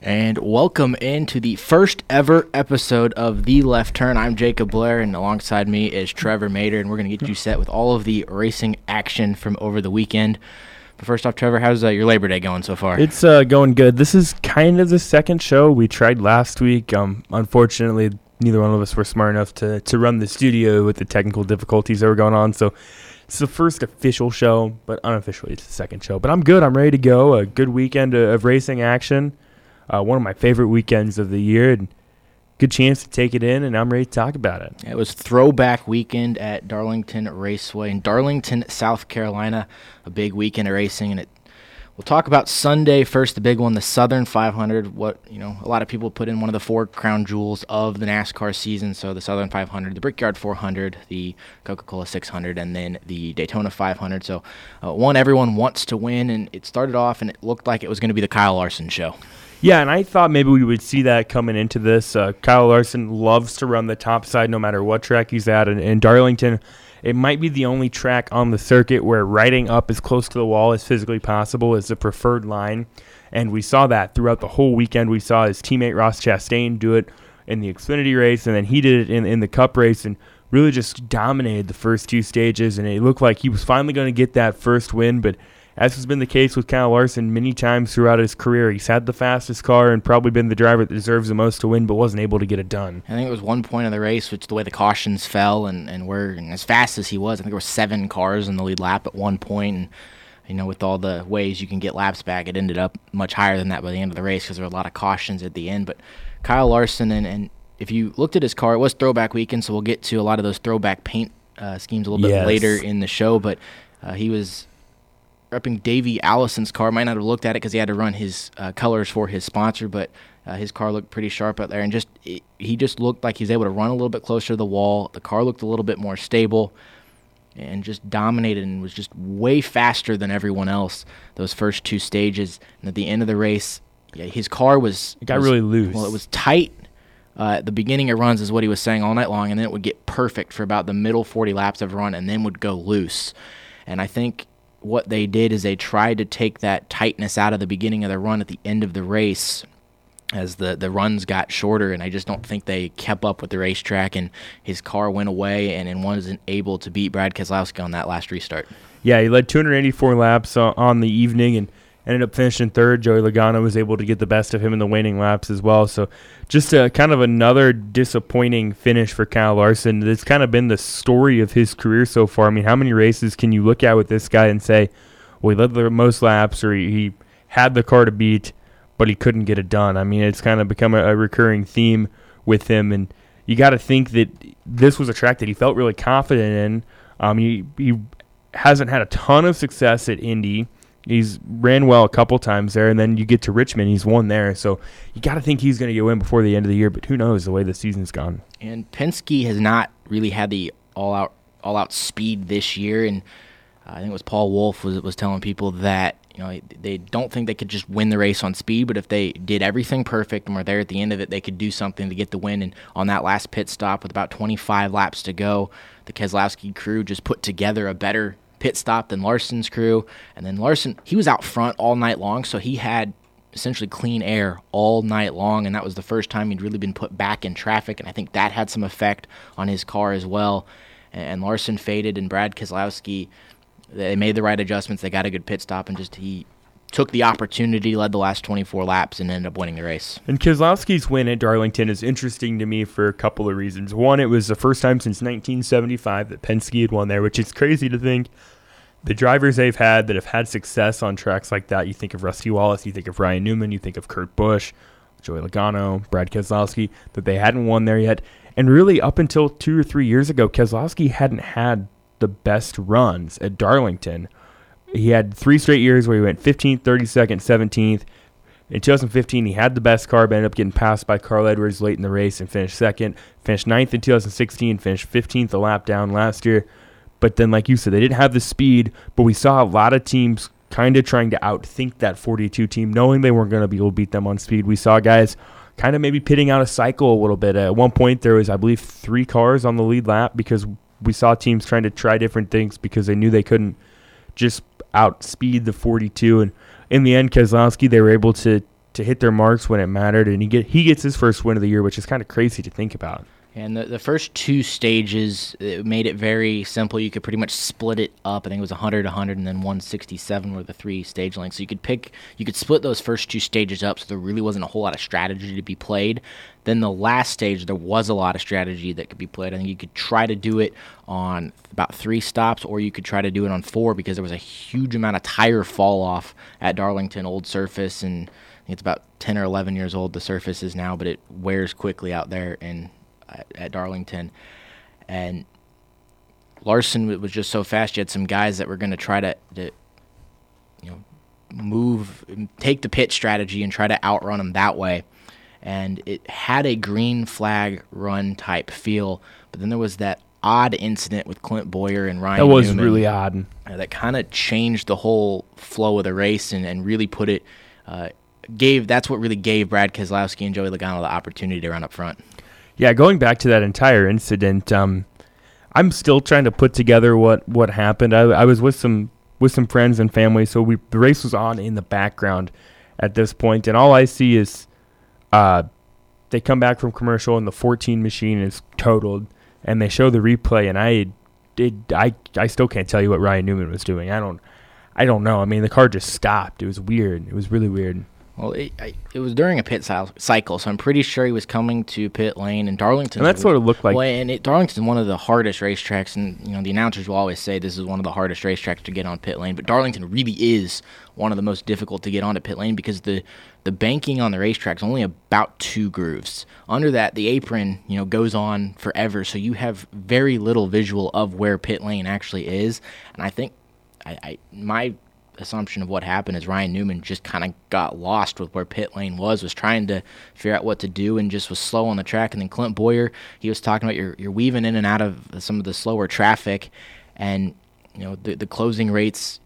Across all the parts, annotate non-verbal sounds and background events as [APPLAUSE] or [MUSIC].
And welcome into the first ever episode of The Left Turn. I'm Jacob Blair, and alongside me is Trevor Mater, and we're going to get you set with all of the racing action from over the weekend. But first off, Trevor, how's uh, your Labor Day going so far? It's uh, going good. This is kind of the second show we tried last week. Um, unfortunately, neither one of us were smart enough to, to run the studio with the technical difficulties that were going on. So it's the first official show, but unofficially it's the second show. But I'm good. I'm ready to go. A good weekend of racing action uh, one of my favorite weekends of the year, and good chance to take it in, and I'm ready to talk about it. It was throwback weekend at Darlington Raceway in Darlington, South Carolina. A big weekend of racing, and it. We'll talk about Sunday first, the big one, the Southern 500. What you know, a lot of people put in one of the four crown jewels of the NASCAR season. So the Southern 500, the Brickyard 400, the Coca-Cola 600, and then the Daytona 500. So uh, one everyone wants to win, and it started off, and it looked like it was going to be the Kyle Larson show. Yeah, and I thought maybe we would see that coming into this. Uh, Kyle Larson loves to run the top side no matter what track he's at. And in Darlington, it might be the only track on the circuit where riding up as close to the wall as physically possible is the preferred line. And we saw that throughout the whole weekend. We saw his teammate Ross Chastain do it in the Xfinity race, and then he did it in, in the Cup race and really just dominated the first two stages. And it looked like he was finally going to get that first win, but – as has been the case with Kyle Larson many times throughout his career. He's had the fastest car and probably been the driver that deserves the most to win, but wasn't able to get it done. I think it was one point of the race, which the way the cautions fell and, and where and as fast as he was, I think there were seven cars in the lead lap at one point, and you know with all the ways you can get laps back, it ended up much higher than that by the end of the race because there were a lot of cautions at the end. But Kyle Larson and, and if you looked at his car, it was throwback weekend, so we'll get to a lot of those throwback paint uh, schemes a little bit yes. later in the show. But uh, he was repping Davey Allison's car. Might not have looked at it because he had to run his uh, colors for his sponsor, but uh, his car looked pretty sharp out there, and just it, he just looked like he was able to run a little bit closer to the wall. The car looked a little bit more stable, and just dominated and was just way faster than everyone else those first two stages. And at the end of the race, yeah, his car was it got was, really loose. Well, it was tight. Uh, at the beginning of runs is what he was saying all night long, and then it would get perfect for about the middle 40 laps of run, and then would go loose. And I think what they did is they tried to take that tightness out of the beginning of the run at the end of the race as the, the runs got shorter, and I just don't think they kept up with the racetrack, and his car went away and, and wasn't able to beat Brad Keselowski on that last restart. Yeah, he led 284 laps uh, on the evening, and – ended up finishing third. Joey Logano was able to get the best of him in the waning laps as well. So just a, kind of another disappointing finish for Kyle Larson. It's kind of been the story of his career so far. I mean, how many races can you look at with this guy and say, well, he led the most laps or he, he had the car to beat, but he couldn't get it done? I mean, it's kind of become a, a recurring theme with him. And you got to think that this was a track that he felt really confident in. Um, he, he hasn't had a ton of success at Indy He's ran well a couple times there, and then you get to Richmond, he's won there. So you got to think he's going to go in before the end of the year. But who knows the way the season's gone? And Penske has not really had the all out all out speed this year, and uh, I think it was Paul Wolfe was was telling people that you know they don't think they could just win the race on speed, but if they did everything perfect and were there at the end of it, they could do something to get the win. And on that last pit stop with about 25 laps to go, the Keselowski crew just put together a better pit stop than Larson's crew. And then Larson, he was out front all night long, so he had essentially clean air all night long. And that was the first time he'd really been put back in traffic. And I think that had some effect on his car as well. And Larson faded, and Brad Keselowski, they made the right adjustments. They got a good pit stop, and just he took the opportunity, led the last 24 laps, and ended up winning the race. And Keselowski's win at Darlington is interesting to me for a couple of reasons. One, it was the first time since 1975 that Penske had won there, which is crazy to think. The drivers they've had that have had success on tracks like that, you think of Rusty Wallace, you think of Ryan Newman, you think of Kurt Busch, Joey Logano, Brad Keselowski, that they hadn't won there yet. And really, up until two or three years ago, Keselowski hadn't had the best runs at Darlington he had three straight years where he went 15th, 32nd, 17th. In 2015, he had the best car, but ended up getting passed by Carl Edwards late in the race and finished second. Finished ninth in 2016, finished 15th a lap down last year. But then, like you said, they didn't have the speed, but we saw a lot of teams kind of trying to outthink that 42 team, knowing they weren't going to be able to beat them on speed. We saw guys kind of maybe pitting out a cycle a little bit. At one point, there was, I believe, three cars on the lead lap because we saw teams trying to try different things because they knew they couldn't just outspeed the 42. And in the end, Keselowski, they were able to to hit their marks when it mattered, and he get he gets his first win of the year, which is kind of crazy to think about. And the, the first two stages it made it very simple. You could pretty much split it up. I think it was 100, 100, and then 167 were the three stage lengths. So you could pick, you could split those first two stages up. So there really wasn't a whole lot of strategy to be played. Then the last stage, there was a lot of strategy that could be played. I think you could try to do it on about three stops, or you could try to do it on four because there was a huge amount of tire fall off at Darlington Old Surface, and it's about 10 or 11 years old. The surface is now, but it wears quickly out there, and at, at Darlington, and Larson was just so fast. You had some guys that were going to try to, to, you know, move, take the pit strategy and try to outrun him that way. And it had a green flag run type feel, but then there was that odd incident with Clint Bowyer and Ryan. That was Newman, really odd. uh, that kind of changed the whole flow of the race and, and really put it. Uh, gave that's what really gave Brad Keselowski and Joey Logano the opportunity to run up front. Yeah, going back to that entire incident, um, I'm still trying to put together what, what happened. I, I was with some with some friends and family, so we the race was on in the background at this point, and all I see is uh, they come back from commercial and the 14 machine is totaled, and they show the replay, and I did I I still can't tell you what Ryan Newman was doing. I don't I don't know. I mean, the car just stopped. It was weird. It was really weird. Well, it, I, it was during a pit cycle, so I'm pretty sure he was coming to pit lane in Darlington. And that's what it looked like. Well, and it, Darlington's one of the hardest racetracks, and you know the announcers will always say this is one of the hardest racetracks to get on pit lane. But Darlington really is one of the most difficult to get onto pit lane because the the banking on the racetrack is only about two grooves. Under that, the apron you know goes on forever, so you have very little visual of where pit lane actually is. And I think I, I my assumption of what happened is Ryan Newman just kind of got lost with where pit lane was, was trying to figure out what to do, and just was slow on the track. And then Clint Bowyer, he was talking about you're, you're weaving in and out of some of the slower traffic, and you know the the closing rates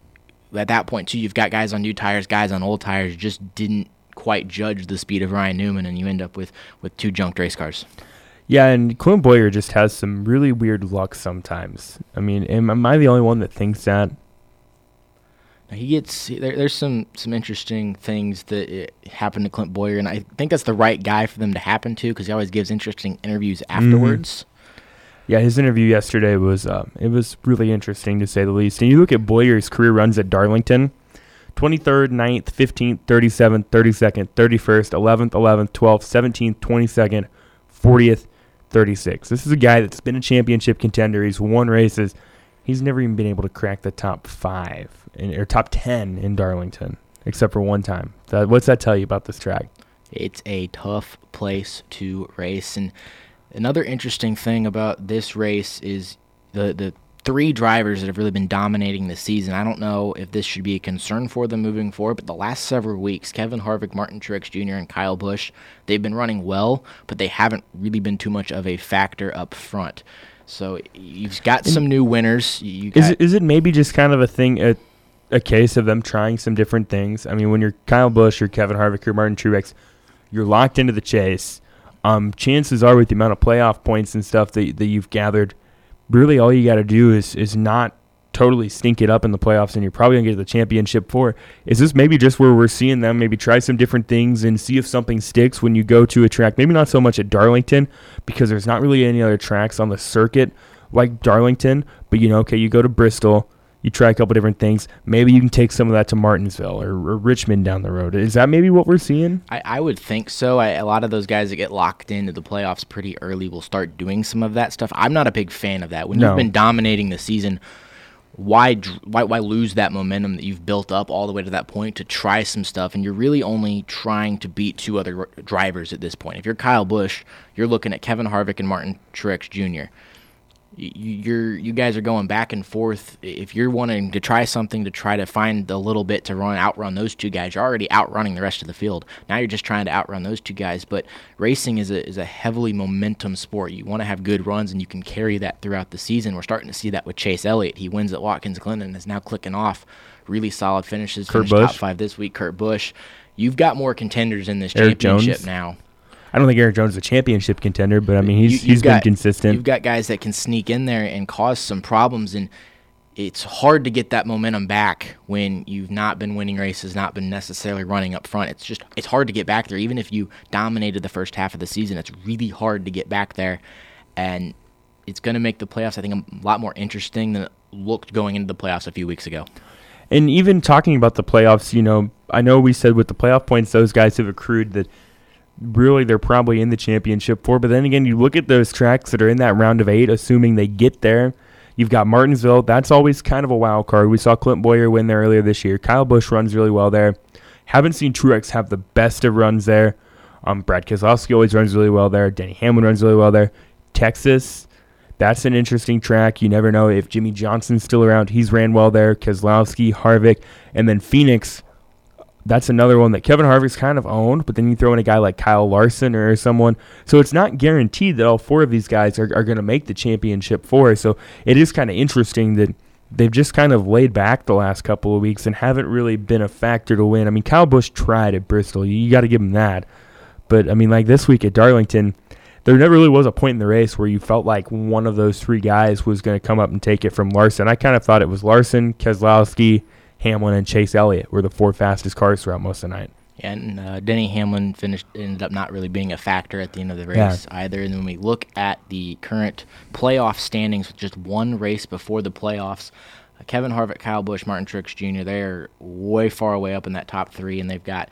at that point too. You've got guys on new tires, guys on old tires, just didn't quite judge the speed of Ryan Newman, and you end up with with two junked race cars. Yeah, and Clint Bowyer just has some really weird luck sometimes. I mean, am, am I the only one that thinks that? He gets there, there's some some interesting things that happen to Clint Bowyer, and I think that's the right guy for them to happen to because he always gives interesting interviews mm-hmm. afterwards. Mm-hmm. Yeah, his interview yesterday was uh, it was really interesting to say the least. And you look at Bowyer's career runs at Darlington. 23rd, 9th, 15th, 37th, 32nd, 31st, 11th, 11th, 12th, 17th, 22nd, 40th, 36th. This is a guy that's been a championship contender. He's won races. He's never even been able to crack the top five in, or top 10 in Darlington, except for one time. That, what's that tell you about this track? It's a tough place to race. And another interesting thing about this race is the, the three drivers that have really been dominating the season. I don't know if this should be a concern for them moving forward, but the last several weeks, Kevin Harvick, Martin Truex Jr., and Kyle Busch, they've been running well, but they haven't really been too much of a factor up front. So you've got some new winners. You is, it, is it maybe just kind of a thing at a case of them trying some different things. I mean, when you're Kyle Busch, you're Kevin Harvick, you're Martin Truex, you're locked into the chase. Um, chances are, with the amount of playoff points and stuff that that you've gathered, really all you got to do is is not totally stink it up in the playoffs, and you're probably gonna get the championship for. Is this maybe just where we're seeing them maybe try some different things and see if something sticks when you go to a track? Maybe not so much at Darlington because there's not really any other tracks on the circuit like Darlington, but you know, okay, you go to Bristol you try a couple different things. Maybe you can take some of that to Martinsville or, or Richmond down the road. Is that maybe what we're seeing? I, I would think so. I, a lot of those guys that get locked into the playoffs pretty early will start doing some of that stuff. I'm not a big fan of that. When no. you've been dominating the season, why, why why lose that momentum that you've built up all the way to that point to try some stuff and you're really only trying to beat two other drivers at this point. If you're Kyle Busch, you're looking at Kevin Harvick and Martin Truex Jr you're you guys are going back and forth. If you're wanting to try something to try to find a little bit to run outrun those two guys, you're already outrunning the rest of the field. Now you're just trying to outrun those two guys. But racing is a is a heavily momentum sport. You want to have good runs and you can carry that throughout the season. We're starting to see that with Chase Elliott. He wins at Watkins Glen and is now clicking off really solid finishes. Kurt Finished top five this week. Kurt Busch. You've got more contenders in this Erik championship Jones. now. I don't think Erik Jones is a championship contender, but I mean he's you, he's got, been consistent. You've got guys that can sneak in there and cause some problems, and it's hard to get that momentum back when you've not been winning races, not been necessarily running up front. It's just it's hard to get back there. Even if you dominated the first half of the season, it's really hard to get back there, and it's going to make the playoffs. I think a lot more interesting than it looked going into the playoffs a few weeks ago. And even talking about the playoffs, you know, I know we said with the playoff points those guys have accrued that really they're probably in the championship for. But then again, you look at those tracks that are in that round of eight, assuming they get there You've got Martinsville. That's always kind of a wild card. We saw Clint Bowyer win there earlier this year. Kyle Busch runs really well there. Haven't seen Truex have the best of runs there. Um, Brad Keselowski always runs really well there. Denny Hamlin runs really well there. Texas, that's an interesting track. You never know if Jimmie Johnson's still around. He's ran well there. Keselowski, Harvick, and then Phoenix that's another one that Kevin Harvick's kind of owned, but then you throw in a guy like Kyle Larson or someone. So it's not guaranteed that all four of these guys are, are going to make the championship four. So it is kind of interesting that they've just kind of laid back the last couple of weeks and haven't really been a factor to win. I mean, Kyle Busch tried at Bristol. You, you got to give him that. But I mean, like this week at Darlington, there never really was a point in the race where you felt like one of those three guys was going to come up and take it from Larson. I kind of thought it was Larson, Keselowski, Hamlin and Chase Elliott were the four fastest cars throughout most of the night. And uh, Denny Hamlin finished ended up not really being a factor at the end of the race yeah. either. And when we look at the current playoff standings with just one race before the playoffs, uh, Kevin Harvick, Kyle Busch, Martin Truex Jr. They're way far away up in that top three, and they've got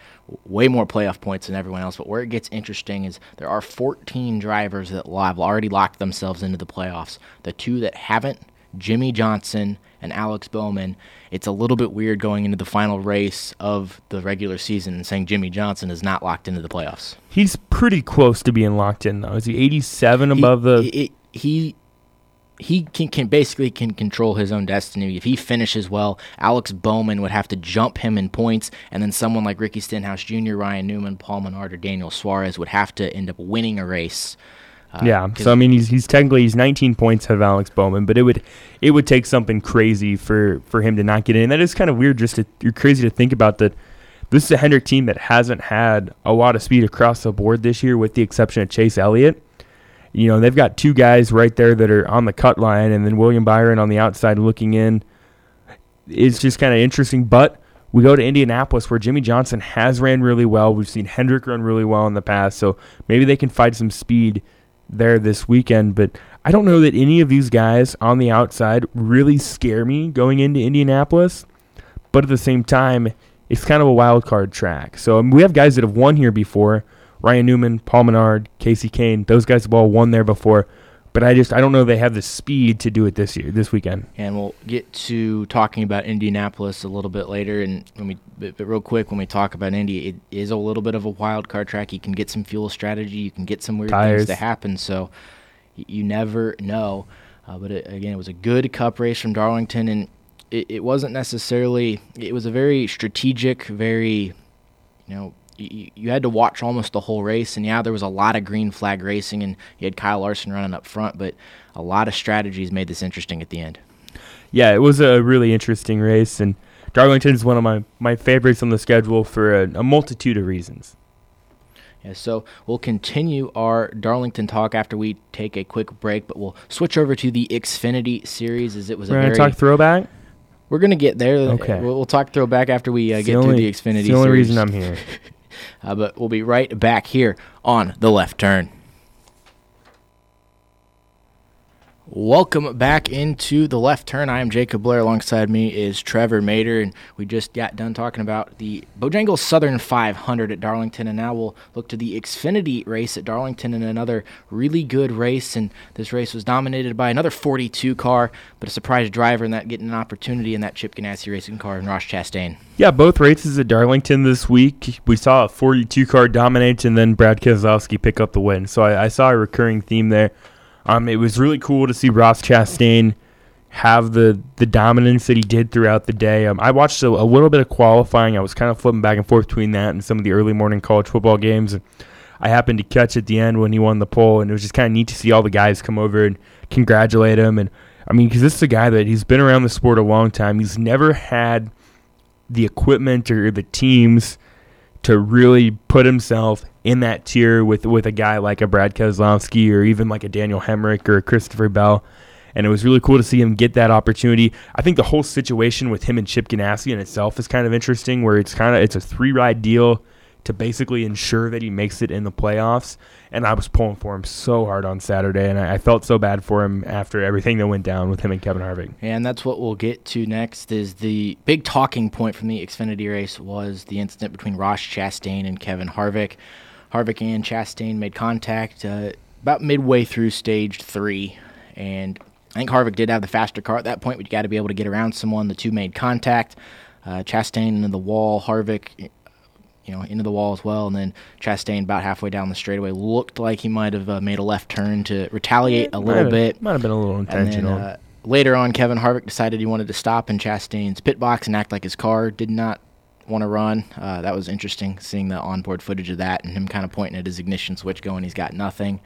way more playoff points than everyone else. But where it gets interesting is there are 14 drivers that have already locked themselves into the playoffs. The two that haven't, Jimmie Johnson and Alex Bowman, it's a little bit weird going into the final race of the regular season and saying Jimmie Johnson is not locked into the playoffs. He's pretty close to being locked in though. Is he 87 above the? He he, he can, can basically can control his own destiny. If he finishes well, Alex Bowman would have to jump him in points, and then someone like Ricky Stenhouse Jr., Ryan Newman, Paul Menard, or Daniel Suarez would have to end up winning a race uh, yeah, so I mean, he's he's technically he's 19 points ahead of Alex Bowman, but it would it would take something crazy for for him to not get in. And that is kind of weird. Just to, you're crazy to think about that. This is a Hendrick team that hasn't had a lot of speed across the board this year, with the exception of Chase Elliott. You know, they've got two guys right there that are on the cut line, and then William Byron on the outside looking in. It's just kind of interesting, but we go to Indianapolis where Jimmie Johnson has ran really well. We've seen Hendrick run really well in the past, so maybe they can find some speed there this weekend. But I don't know that any of these guys on the outside really scare me going into Indianapolis. But at the same time, it's kind of a wild card track. So I mean, we have guys that have won here before. Ryan Newman, Paul Menard, Casey Kahne, those guys have all won there before. But I just I don't know they have the speed to do it this year, this weekend. And we'll get to talking about Indianapolis a little bit later. And when we, but, but real quick, when we talk about Indy, it is a little bit of a wild card track. You can get some fuel strategy, you can get some weird Tires. things to happen. So you never know. Uh, but it, again, it was a good Cup race from Darlington, and it, it wasn't necessarily. It was a very strategic, very, you know, you, you had to watch almost the whole race. And yeah, there was a lot of green flag racing, and you had Kyle Larson running up front, but a lot of strategies made this interesting at the end. Yeah, it was a really interesting race, and Darlington is one of my, my favorites on the schedule for a, a multitude of reasons. Yeah, so we'll continue our Darlington talk after we take a quick break, but we'll switch over to the Xfinity series as it was We're a very talk throwback. We're gonna get there. Okay, we'll, we'll talk throwback after we uh, get only, through the Xfinity. the only series. reason I'm here. [LAUGHS] Uh, but we'll be right back here on the left turn. Welcome back into the left turn. I am Jacob Blair. Alongside me is Trevor Mater, and we just got done talking about the Bojangles Southern 500 at Darlington, and now we'll look to the Xfinity race at Darlington in another really good race. And this race was dominated by another 42 car, but a surprise driver in that getting an opportunity in that Chip Ganassi racing car in Ross Chastain. Yeah, both races at Darlington this week. We saw a 42 car dominate, and then Brad Keselowski pick up the win. So I, I saw a recurring theme there. Um, it was really cool to see Ross Chastain have the the dominance that he did throughout the day. Um, I watched a, a, little bit of qualifying. I was kind of flipping back and forth between that and some of the early morning college football games. I happened to catch at the end when he won the pole, and it was just kind of neat to see all the guys come over and congratulate him. And I mean, because this is a guy that he's been around the sport a long time. He's never had the equipment or the teams to really put himself in that tier with with a guy like a Brad Keselowski or even like a Daniel Hemric or a Christopher Bell. and it was really cool to see him get that opportunity. I think the whole situation with him and Chip Ganassi in itself is kind of interesting, where it's kind of it's a three ride deal to basically ensure that he makes it in the playoffs. And I was pulling for him so hard on Saturday, and I, I felt so bad for him after everything that went down with him and Kevin Harvick. And that's what we'll get to next. Is the big talking point from the Xfinity race was the incident between Ross Chastain and Kevin Harvick. Harvick and Chastain made contact uh, about midway through stage three, and I think Harvick did have the faster car at that point, but you got to be able to get around someone. The two made contact. Uh, Chastain into the wall, Harvick you know, into the wall as well. And then Chastain, about halfway down the straightaway, looked like he might have uh, made a left turn to retaliate a little might have- bit. Might have been a little And then intentional. uh, later on, Kevin Harvick decided he wanted to stop in Chastain's pit box and act like his car did not want to run. Uh, that was interesting, seeing the onboard footage of that and him kind of pointing at his ignition switch, going, he's got nothing.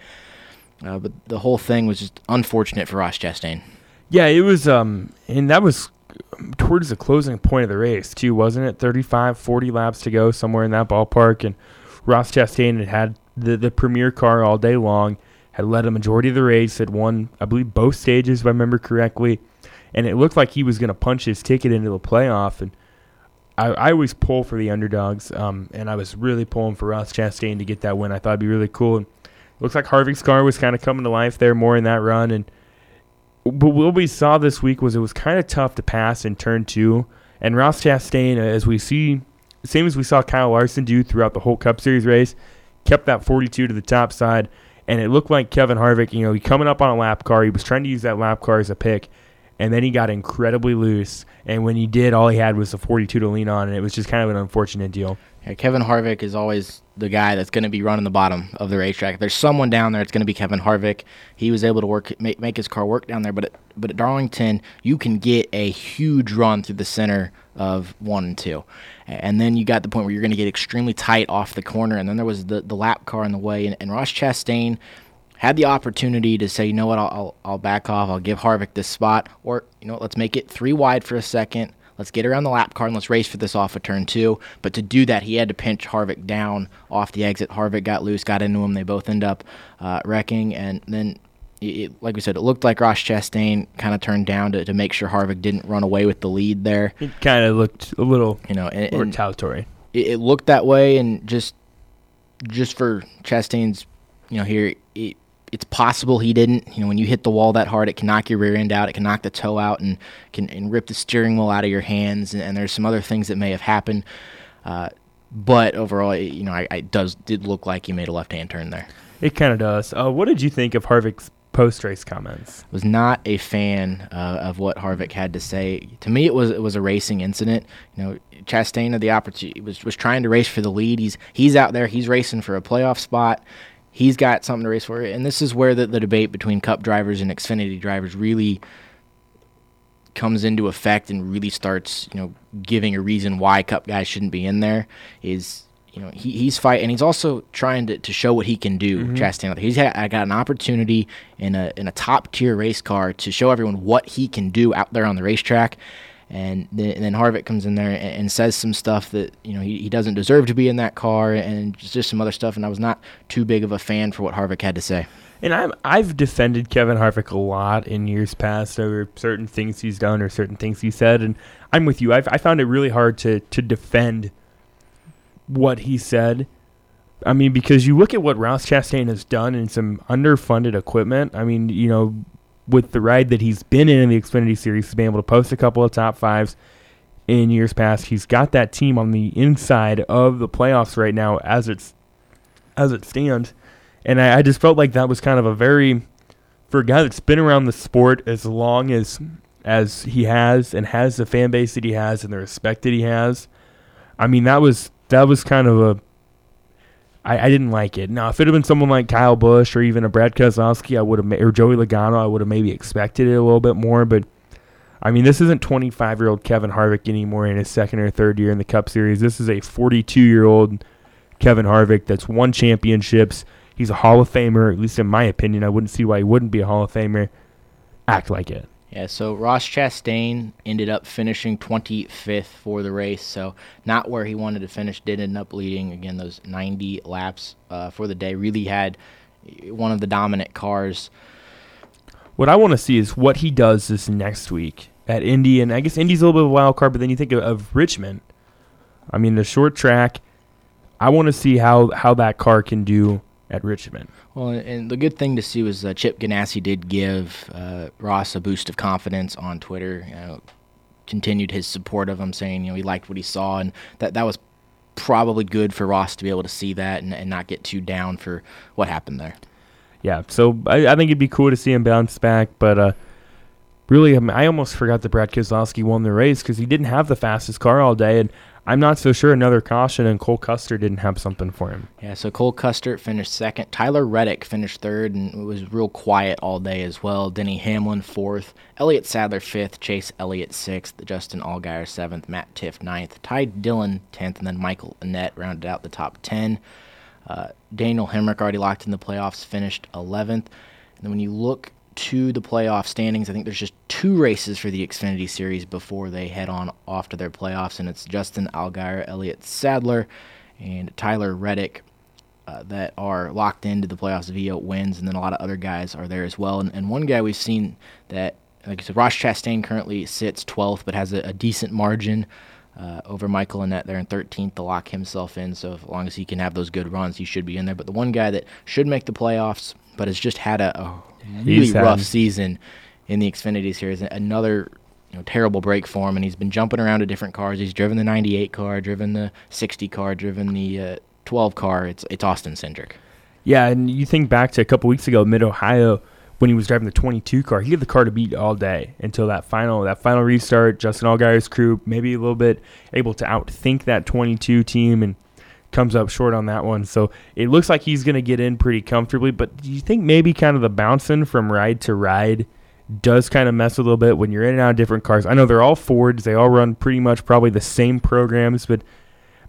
Uh, but the whole thing was just unfortunate for Ross Chastain. Yeah, it was um and that was towards the closing point of the race too, wasn't it? 35, 40 laps to go somewhere in that ballpark and Ross Chastain had had the the premier car all day long, had led a majority of the race, had won I believe both stages if I remember correctly, and it looked like he was going to punch his ticket into the playoff and I, I always pull for the underdogs, um, and I was really pulling for Ross Chastain to get that win. I thought it'd be really cool. And looks like Harvick's car was kind of coming to life there more in that run, and but what we saw this week was it was kind of tough to pass in turn two. And Ross Chastain, uh, as we see, same as we saw Kyle Larson do throughout the whole Cup Series race, kept that 42 to the top side. And it looked like Kevin Harvick, you know, he coming up on a lap car. He was trying to use that lap car as a pick. And then he got incredibly loose. And when he did, all he had was a 42 to lean on. And it was just kind of an unfortunate deal. Yeah, Kevin Harvick is always the guy that's going to be running the bottom of the racetrack. If there's someone down there, it's going to be Kevin Harvick. He was able to work make, make his car work down there, but at, but at Darlington, you can get a huge run through the center of one and two, and then you got the point where you're going to get extremely tight off the corner, and then there was the the lap car in the way, and, and Ross Chastain had the opportunity to say, you know what, I'll, I'll I'll back off, I'll give Harvick this spot, or you know, what, let's make it three wide for a second. Let's get around the lap car and let's race for this off of turn two. But to do that, he had to pinch Harvick down off the exit. Harvick got loose, got into him. They both end up uh, wrecking. And then, it, like we said, it looked like Ross Chastain kind of turned down to, to make sure Harvick didn't run away with the lead there. It kind of looked a little You know, and, and retaliatory. it, it looked that way. And just just for Chastain's, you know, here it's possible he didn't. You know, when you hit the wall that hard, it can knock your rear end out, it can knock the toe out, and can and rip the steering wheel out of your hands. And, and there's some other things that may have happened. Uh, but overall, it, you know, I, I does did look like he made a left hand turn there. It kind of does. Uh, what did you think of Harvick's post race comments? was not a fan uh, of what Harvick had to say. To me, it was it was a racing incident. You know, Chastain had the opportunity was was trying to race for the lead. He's he's out there. He's racing for a playoff spot. He's got something to race for, and this is where the, the debate between Cup drivers and Xfinity drivers really comes into effect and really starts, you know, giving a reason why Cup guys shouldn't be in there. Is you know he, he's fighting, and he's also trying to, to show what he can do. Mm-hmm. Chastain, he's had, I got an opportunity in a in a top tier race car to show everyone what he can do out there on the racetrack. And then, and then Harvick comes in there and, and says some stuff that you know he, he doesn't deserve to be in that car, and just, just some other stuff. And I was not too big of a fan for what Harvick had to say. And I'm I've defended Kevin Harvick a lot in years past over certain things he's done or certain things he said, and I'm with you. I've, I found it really hard to to defend what he said. I mean, because you look at what Ross Chastain has done in some underfunded equipment. I mean, you know, with the ride that he's been in in the Xfinity Series, he's been able to post a couple of top fives in years past. He's got that team on the inside of the playoffs right now, as it's as it stands. And I, I just felt like that was kind of a very, for a guy that's been around the sport as long as as he has and has the fan base that he has and the respect that he has. I mean, that was that was kind of a. I, I didn't like it. Now, if it had been someone like Kyle Busch or even a Brad Keselowski, I would have, or Joey Logano, I would have maybe expected it a little bit more. But I mean, this isn't 25 year old Kevin Harvick anymore in his second or third year in the Cup Series. This is a 42 year old Kevin Harvick that's won championships. He's a Hall of Famer, at least in my opinion. I wouldn't see why he wouldn't be a Hall of Famer. Act like it. Yeah, so Ross Chastain ended up finishing 25th for the race, so not where he wanted to finish. Did end up leading again those 90 laps uh, for the day. Really had one of the dominant cars. What I want to see is what he does this next week at Indy, and I guess Indy's a little bit of a wild card, but then you think of, of Richmond. I mean, the short track. I want to see how how that car can do at Richmond. Well, and the good thing to see was uh, Chip Ganassi did give uh, Ross a boost of confidence on Twitter. You know, continued his support of him, saying you know he liked what he saw, and that that was probably good for Ross to be able to see that and, and not get too down for what happened there. Yeah, so I, I think it'd be cool to see him bounce back, but uh, really, I, mean, I almost forgot that Brad Keselowski won the race because he didn't have the fastest car all day, and I'm not so sure another caution and Cole Custer didn't have something for him. Yeah, so Cole Custer finished second. Tyler Reddick finished third and it was real quiet all day as well. Denny Hamlin fourth. Elliott Sadler fifth. Chase Elliott sixth. Justin Allgaier seventh. Matt Tifft ninth. Ty Dillon tenth. And then Michael Annett rounded out the top ten. Uh, Daniel Hemric already locked in the playoffs, finished 11th. And then when you look to the playoff standings. I think there's just two races for the Xfinity Series before they head on off to their playoffs, and it's Justin Allgaier, Elliott Sadler, and Tyler Reddick uh, that are locked into the playoffs via wins, and then a lot of other guys are there as well. And, and one guy we've seen that, like I said, Ross Chastain currently sits 12th, but has a, a decent margin. Uh, over Michael Annett there in 13th to lock himself in. So as long as he can have those good runs, he should be in there. But the one guy that should make the playoffs, but has just had a, a really rough season in the Xfinity Series. Another you know, terrible break for him, and he's been jumping around to different cars. He's driven the 98 car, driven the 60 car, driven the uh, 12 car. It's it's Austin Cindric. Yeah, and you think back to a couple weeks ago, Mid Ohio, when he was driving the 22 car, he had the car to beat all day until that final that final restart. Justin Allgaier's crew maybe a little bit able to outthink that 22 team and comes up short on that one. So it looks like he's going to get in pretty comfortably. But do you think maybe kind of the bouncing from ride to ride does kind of mess a little bit when you're in and out of different cars? I know they're all Fords, they all run pretty much probably the same programs, but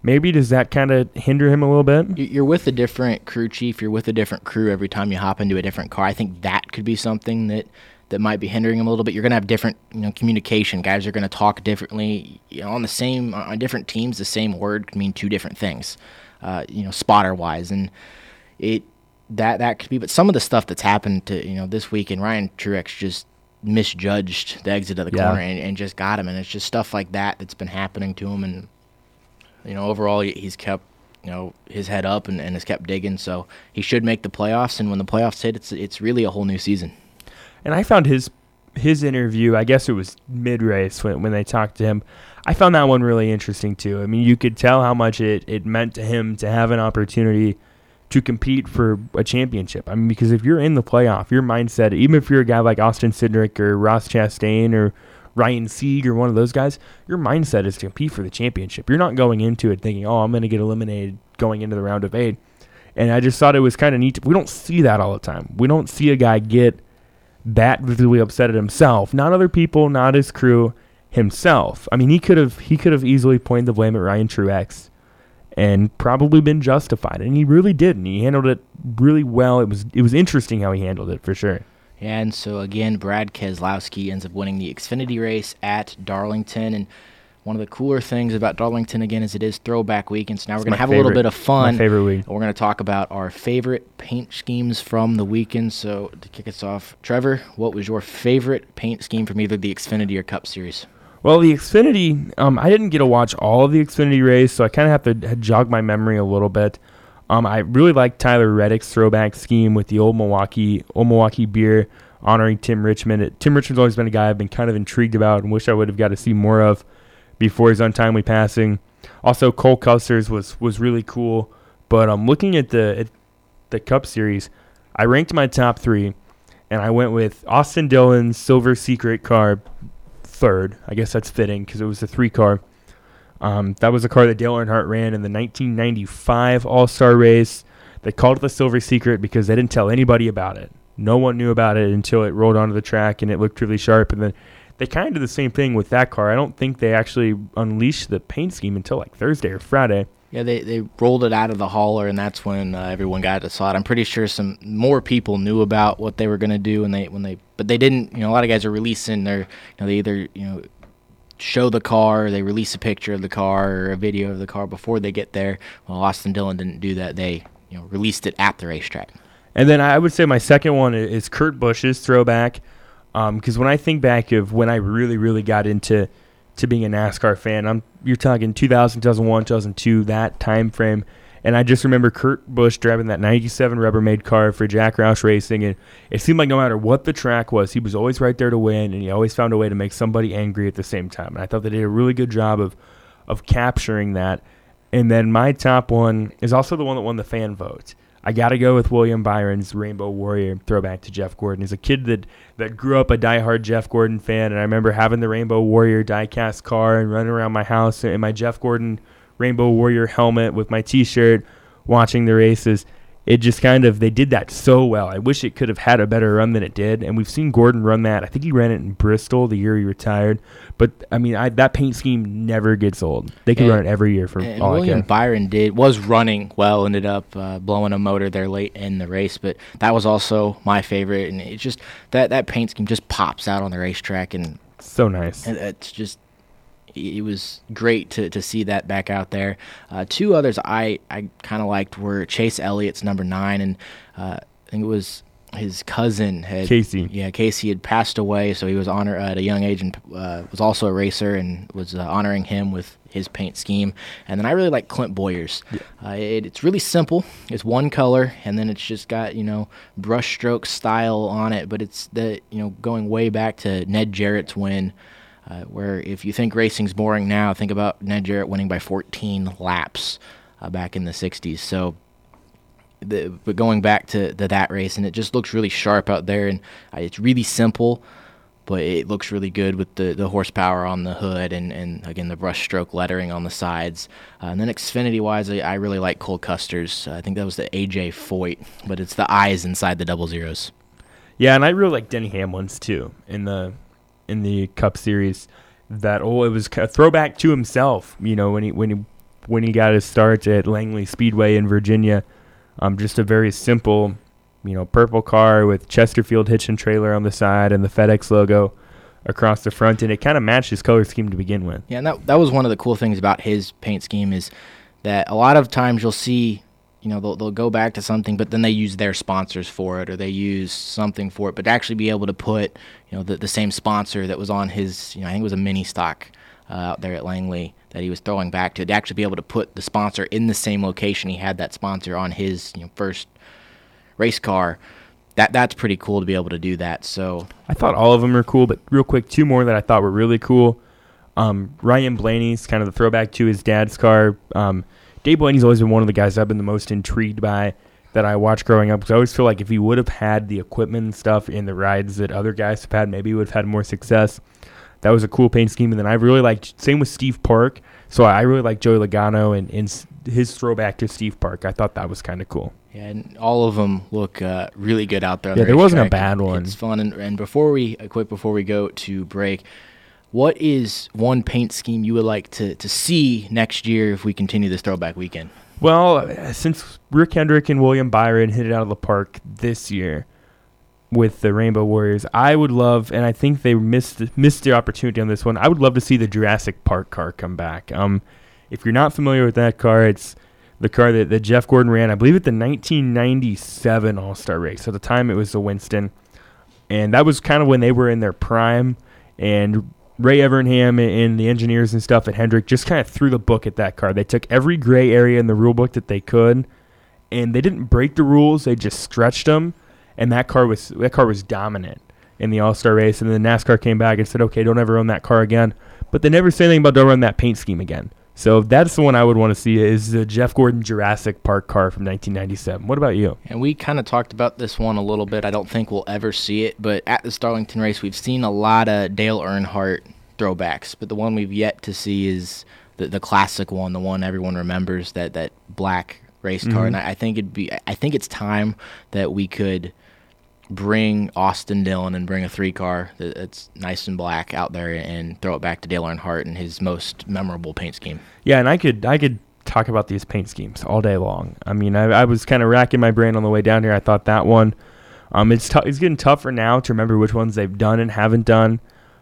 maybe does that kind of hinder him a little bit? You're with a different crew chief, you're with a different crew every time you hop into a different car. I think that could be something that that might be hindering him a little bit. You're going to have different, you know, communication. Guys are going to talk differently. You know, on the same on different teams, the same word can mean two different things. Uh, you know, spotter wise, and it that that could be. But some of the stuff that's happened to you know this week, and Ryan Truex just misjudged the exit of the yeah. corner and, and, just got him, and it's just stuff like that that's been happening to him, and you know, overall he's kept you know his head up and, and has kept digging, so he should make the playoffs. And when the playoffs hit, it's it's really a whole new season. And I found his his interview. I guess it was mid race when when they talked to him. I found that one really interesting too. I mean, you could tell how much it, it meant to him to have an opportunity to compete for a championship. I mean, because if you're in the playoff, your mindset, even if you're a guy like Austin Cindric or Ross Chastain or Ryan Sieg or one of those guys, your mindset is to compete for the championship. You're not going into it thinking, oh, I'm going to get eliminated going into the round of eight. And I just thought it was kind of neat. We don't see that all the time. We don't see a guy get that visibly upset at himself, not other people, not his crew himself. I mean, he could have he could have easily pointed the blame at Ryan Truex and probably been justified, and he really didn't. He handled it really well. It was it was interesting how he handled it for sure. And so again, Brad Keselowski ends up winning the Xfinity race at Darlington, and one of the cooler things about Darlington again is it is throwback week, and so now we're going to have favorite, a little bit of fun. My favorite week. We're going to talk about our favorite paint schemes from the weekend. So to kick us off, Trevor, what was your favorite paint scheme from either the Xfinity or Cup Series? Well, the Xfinity, um, I didn't get to watch all of the Xfinity race, so I kind of have to jog my memory a little bit. Um, I really like Tyler Reddick's throwback scheme with the old Milwaukee, old Milwaukee beer honoring Tim Richmond. It, Tim Richmond's always been a guy I've been kind of intrigued about and wish I would have got to see more of before his untimely passing. Also, Cole Custer's was was really cool. But um, looking at the at the Cup Series, I ranked my top three, and I went with Austin Dillon's Silver Secret car third. I guess that's fitting because it was a three car. Um, that was a car that Dale Earnhardt ran in the 1995 All Star race. They called it the Silver Secret because they didn't tell anybody about it. No one knew about it until it rolled onto the track and it looked really sharp. And then they kind of did the same thing with that car. I don't think they actually unleashed the paint scheme until like Thursday or Friday. Yeah, they, they rolled it out of the hauler, and that's when uh, everyone got to saw it. I'm pretty sure some more people knew about what they were going to do, and they when they but they didn't. You know, a lot of guys are releasing their you know they either you know show the car, they release a picture of the car or a video of the car before they get there. Well, Austin Dillon didn't do that. They you know released it at the racetrack. And then I would say my second one is Kurt Busch's throwback, because um, when I think back of when I really, really got into to being a NASCAR fan, I'm you're talking 2000, 2001, 2002, that time frame. And I just remember Kurt Busch driving that 97 Rubbermaid car for Jack Roush Racing. And it seemed like no matter what the track was, he was always right there to win. And he always found a way to make somebody angry at the same time. And I thought they did a really good job of, of capturing that. And then my top one is also the one that won the fan vote. I got to go with William Byron's Rainbow Warrior throwback to Jeff Gordon. He's a kid that, that grew up a diehard Jeff Gordon fan, and I remember having the Rainbow Warrior diecast car and running around my house in my Jeff Gordon Rainbow Warrior helmet with my T-shirt, watching the races it just kind of they did that so well. I wish it could have had a better run than it did. And we've seen Gordon run that. I think he ran it in Bristol the year he retired. But I mean, I, that paint scheme never gets old. They can run it every year for and all William I care. Byron did was running well. Ended up uh, blowing a motor there late in the race, but that was also my favorite. And it just that that paint scheme just pops out on the racetrack, and so nice. It's just it was great to, to see that back out there. Uh, two others I, I kind of liked were Chase Elliott's number nine, and uh, I think it was his cousin had Casey. Yeah, Casey had passed away, so he was honored at a young age and uh, was also a racer and was uh, honoring him with his paint scheme. And then I really like Clint Bowyer's. Yeah. Uh, it, it's really simple. It's one color, and then it's just got you know brushstroke style on it. But it's the you know going way back to Ned Jarrett's win. Uh, where if you think racing's boring now, think about Ned Jarrett winning by 14 laps uh, back in the 60s. So, the, but going back to, to, that race, and it just looks really sharp out there, and uh, it's really simple, but it looks really good with the, the horsepower on the hood and, and again the brushstroke lettering on the sides. Uh, and then Xfinity wise, I, I, really like Cole Custer's. I think that was the AJ Foyt, but it's the eyes inside the double zeros. Yeah, and I really like Denny Hamlin's too in the in the Cup Series that oh it was a throwback to himself. You know when he when he when he got his start at Langley Speedway in Virginia. Um, just a very simple, you know, purple car with Chesterfield hitch and trailer on the side and the FedEx logo across the front, and it kind of matched his color scheme to begin with. Yeah, and that that was one of the cool things about his paint scheme is that a lot of times you'll see you know they'll, they'll go back to something but then they use their sponsors for it or they use something for it. But to actually be able to put you know the, the same sponsor that was on his you know i think it was a mini stock uh, out there at langley that he was throwing back to, to actually be able to put the sponsor in the same location he had that sponsor on his you know first race car that that's pretty cool to be able to do that. So i thought all of them were cool but real quick two more that i thought were really cool. Um, ryan blaney's kind of the throwback to his dad's car. Um, Dave Blaney's always been one of the guys I've been the most intrigued by that I watched growing up because I always feel like if he would have had the equipment and stuff in the rides that other guys have had, maybe he would have had more success. That was a cool paint scheme. And then I really liked, same with Steve Park. So I really like Joey Logano and, and his throwback to Steve Park. I thought that was kind of cool. Yeah, and all of them look uh, really good out there. yeah, the there wasn't a bad one. It's fun. And, and before we, uh, quick before we go to break, what is one paint scheme you would like to, to see next year if we continue this throwback weekend? Well, since Rick Hendrick and William Byron hit it out of the park this year with the Rainbow Warriors, I would love, and I think they missed missed the opportunity on this one. I would love to see the Jurassic Park car come back. Um, if you're not familiar with that car, it's the car that, that Jeff Gordon ran, I believe, at the 1997 All Star race. At the time, it was the Winston, and that was kind of when they were in their prime. And Ray Evernham and the engineers and stuff at Hendrick just kind of threw the book at that car. They took every gray area in the rule book that they could, and they didn't break the rules. They just stretched them, and that car was that car was dominant in the All Star race. And then NASCAR came back and said, "Okay, don't ever run that car again." But they never said anything about don't run that paint scheme again. So that's the one I would want to see is the Jeff Gordon Jurassic Park car from 1997. What about you? And we kind of talked about this one a little bit. I don't think we'll ever see it, but at the Darlington race, we've seen a lot of Dale Earnhardt throwbacks, but the one we've yet to see is the the classic one, the one everyone remembers that that black race car. Mm-hmm. And I, I think it'd be I think it's time that we could bring Austin Dillon and bring a three car that's nice and black out there and throw it back to Dale Earnhardt and his most memorable paint scheme. Yeah, and I could I could talk about these paint schemes all day long. I mean, I, I was kind of racking my brain on the way down here. I thought that one, um, it's t- it's getting tougher now to remember which ones they've done and haven't done.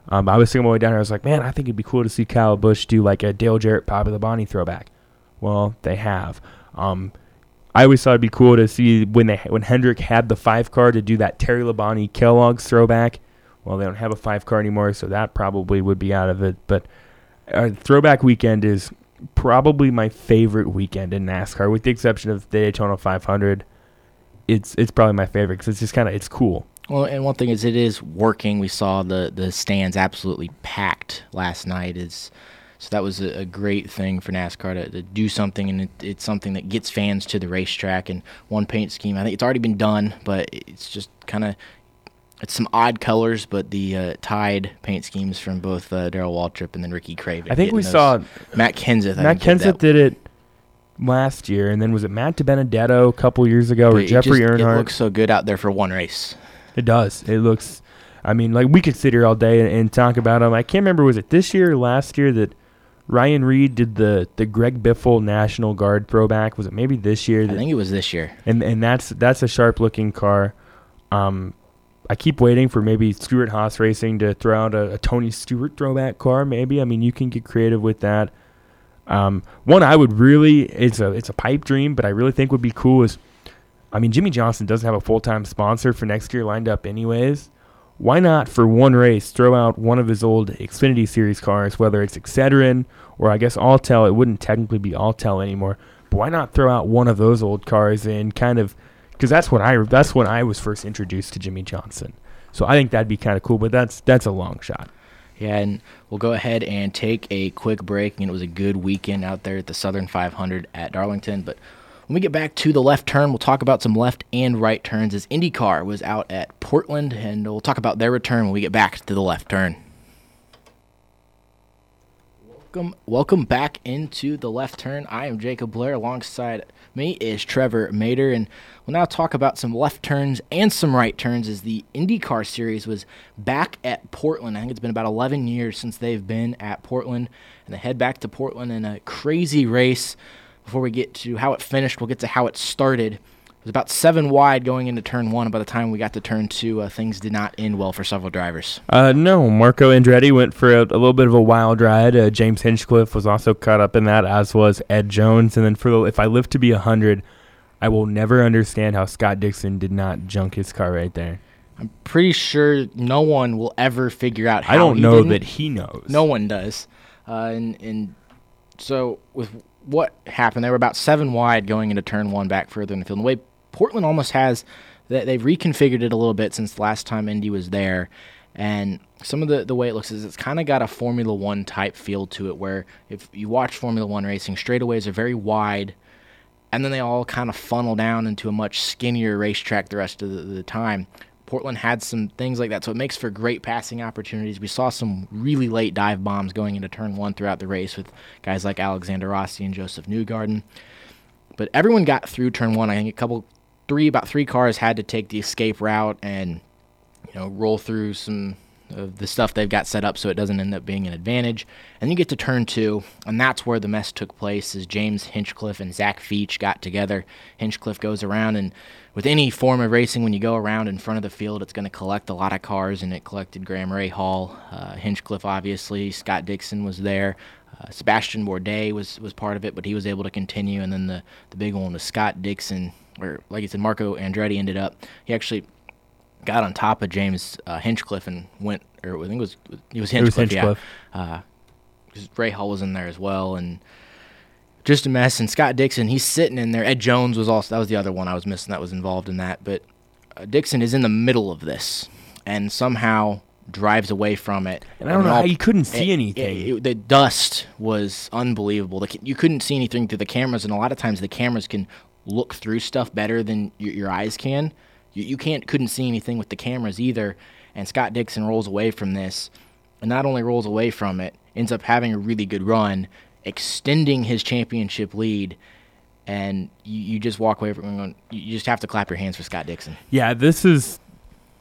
Um, I was thinking my way down here, I was like, man, I think it'd be cool to see Kyle Busch do like a Dale Jarrett, Bobby Labonte throwback. Well, they have. Um, I always thought it'd be cool to see when they when Hendrick had the five car to do that Terry Labonte Kellogg's throwback. Well, they don't have a five car anymore, so that probably would be out of it. But uh, throwback weekend is probably my favorite weekend in NASCAR, with the exception of the Daytona 500. It's it's probably my favorite because it's just kind of it's cool. Well, and one thing is, it is working. We saw the the stands absolutely packed last night. Is so that was a, a, great thing for NASCAR to, to do something, and it, it's something that gets fans to the racetrack. And one paint scheme, I think it's already been done, but it's just kind of it's some odd colors, but the uh, Tide paint schemes from both uh, Darrell Waltrip and then Ricky Craven. I think we saw Matt Kenseth. Matt Kenseth did, did it last year, and then was it Matt DiBenedetto a couple years ago, or Jeffrey just, Earnhardt? It looks so good out there for one race. It does. It looks. I mean, like we could sit here all day and, and talk about them. I can't remember was it this year or last year that Ryan Reed did the the Greg Biffle National Guard throwback. Was it maybe this year? That, I think it was this year. And and that's that's a sharp looking car. Um, I keep waiting for maybe Stewart-Haas Racing to throw out a, a, Tony Stewart throwback car. Maybe I mean you can get creative with that. Um, one I would really it's a it's a pipe dream, but I really think would be cool is, I mean Jimmie Johnson doesn't have a full time sponsor for next year lined up anyways why not for one race throw out one of his old Xfinity Series cars, whether it's Excedrin or I guess Alltel. It wouldn't technically be Alltel anymore, but why not throw out one of those old cars and kind of because that's when I that's when I was first introduced to Jimmie Johnson. So I think that'd be kind of cool, but that's that's a long shot. Yeah, and we'll go ahead and take a quick break. And it was a good weekend out there at the Southern 500 at Darlington, but when we get back to the left turn, we'll talk about some left and right turns as IndyCar was out at Portland, and we'll talk about their return when we get back to the left turn. Welcome, welcome back into the left turn. I am Jacob Blair. Alongside me is Trevor Mater, and we'll now talk about some left turns and some right turns as the IndyCar series was back at Portland. I think it's been about 11 years since they've been at Portland, and they head back to Portland in a crazy race before we get to how it finished, we'll get to how it started. It was about seven wide going into turn one. By the time we got to turn two, uh, things did not end well for several drivers. Uh, no, Marco Andretti went for a, a, little bit of a wild ride. Uh, James Hinchcliffe was also caught up in that, as was Ed Jones. And then for the, if I live to be hundred, I will never understand how Scott Dixon did not junk his car right there. I'm pretty sure no one will ever figure out. I don't know didn't. that he knows. No one does. Uh, and and so with what happened. They were about seven wide going into turn one back further in the field. And the way Portland almost has, they've reconfigured it a little bit since the last time Indy was there. And some of the, the way it looks is it's kind of got a Formula One type feel to it, where if you watch Formula One racing, straightaways are very wide, and then they all kind of funnel down into a much skinnier racetrack the rest of the, the time. Portland had some things like that, so it makes for great passing opportunities. We saw some really late dive bombs going into turn one throughout the race with guys like Alexander Rossi and Josef Newgarden. But everyone got through turn one. I think a couple, three, about three cars had to take the escape route and, you know, roll through some of the stuff they've got set up so it doesn't end up being an advantage. And you get to turn two, and that's where the mess took place. As James Hinchcliffe and Zach Veach got together, Hinchcliffe goes around and with any form of racing, when you go around in front of the field, it's going to collect a lot of cars, and it collected Graham Rahal, uh, Hinchcliffe, obviously. Scott Dixon was there. Uh, Sebastian Bourdais was, was part of it, but he was able to continue. And then the, the big one was Scott Dixon, or like I said, Marco Andretti ended up. He actually got on top of James uh, Hinchcliffe and went, or I think it was it was Hinchcliffe, it was Hinchcliffe. yeah. Because uh, Rahal was in there as well, and just a mess. And Scott Dixon, he's sitting in there. Ed Jones was also that was the other one I was missing that was involved in that. But uh, Dixon is in the middle of this and somehow drives away from it. And I don't and know all, how you couldn't see it, anything. It, it, the dust was unbelievable. The, you couldn't see anything through the cameras, and a lot of times the cameras can look through stuff better than your, your eyes can. You, you can't couldn't see anything with the cameras either. And Scott Dixon rolls away from this, and not only rolls away from it, ends up having a really good run extending his championship lead and you, you just walk away from going, you just have to clap your hands for Scott Dixon. Yeah, this is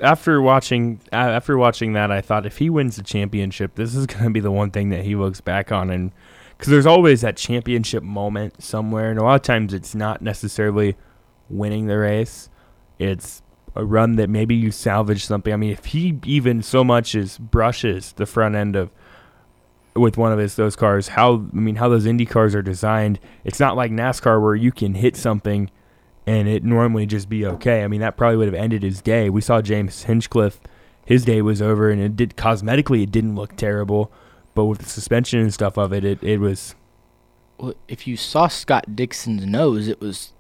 after watching after watching that, I thought if he wins the championship, this is going to be the one thing that he looks back on, and because there's always that championship moment somewhere, and a lot of times it's not necessarily winning the race, it's a run that maybe you salvage something. I mean, if he even so much as brushes the front end of with one of his those cars how I mean how those Indy cars are designed. It's not like NASCAR where you can hit something and it normally just be okay. I mean, that probably would have ended his day. We saw James Hinchcliffe, his day was over, and it did cosmetically, it didn't look terrible, but with the suspension and stuff of it, it, it was. Well, if you saw Scott Dixon's nose, it was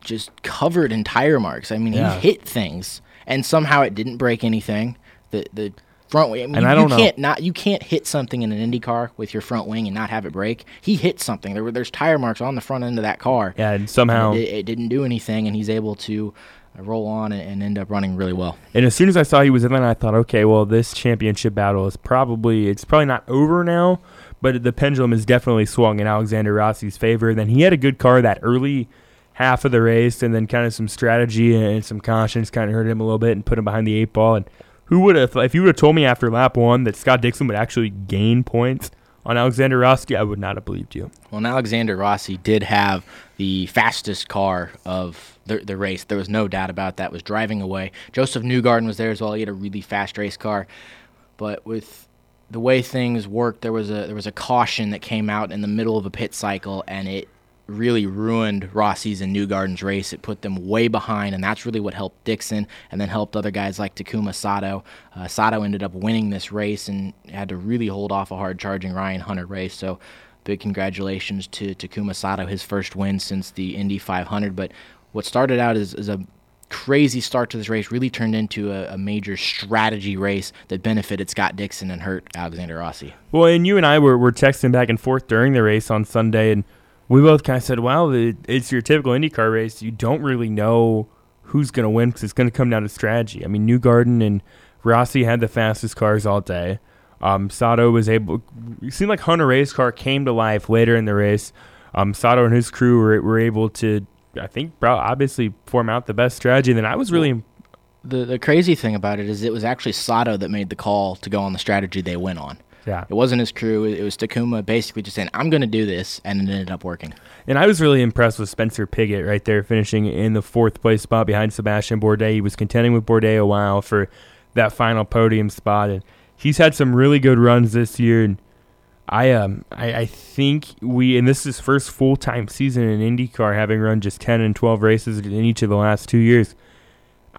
just covered in tire marks. I mean, Yeah. he hit things, and somehow it didn't break anything. The the front wing. I mean, And you, I don't you can't not you can't hit something in an Indy car with your front wing and not have it break. He hit something. There were there's tire marks on the front end of that car. Yeah, and somehow. it, it didn't do anything, and he's able to uh, roll on and, and end up running really well. And as soon as I saw he was in there, I thought, okay, well, this championship battle is probably it's probably not over now, but the pendulum is definitely swung in Alexander Rossi's favor. Then he had a good car that early half of the race, and then kind of some strategy and some cautions kind of hurt him a little bit and put him behind the eight ball. And who would have, if you would have told me after lap one that Scott Dixon would actually gain points on Alexander Rossi, I would not have believed you. Well, and Alexander Rossi did have the fastest car of the, the race. There was no doubt about that. Was driving away. Josef Newgarden was there as well. He had a really fast race car, but with the way things worked, there was a there was a caution that came out in the middle of a pit cycle, and it really ruined Rossi's and Newgarden's race. It put them way behind, and that's really what helped Dixon, and then helped other guys like Takuma Sato. Uh, Sato ended up winning this race and had to really hold off a hard charging Ryan Hunter-Reay. So big congratulations to Takuma Sato, his first win since the Indy 500. But what started out as, as a crazy start to this race really turned into a, a major strategy race that benefited Scott Dixon and hurt Alexander Rossi. Well, and you and I were, were texting back and forth during the race on Sunday, and we both kind of said, well, it, it's your typical IndyCar race. You don't really know who's going to win because it's going to come down to strategy. I mean, Newgarden and Rossi had the fastest cars all day. Um, Sato was able. It seemed like Hunter-Reay's car came to life later in the race. Um, Sato and his crew were, were able to, I think, obviously form out the best strategy. And then I was really The the crazy thing about it is it was actually Sato that made the call to go on the strategy they went on. Yeah. It wasn't his crew. It was Takuma basically just saying, "I'm going to do this," and it ended up working. And I was really impressed with Spencer Pigot right there, finishing in the fourth place spot behind Sebastian Bourdais. He was contending with Bourdais a while for that final podium spot, and he's had some really good runs this year. And I um I, I think we and this is his first full time season in IndyCar, having run just ten and twelve races in each of the last two years.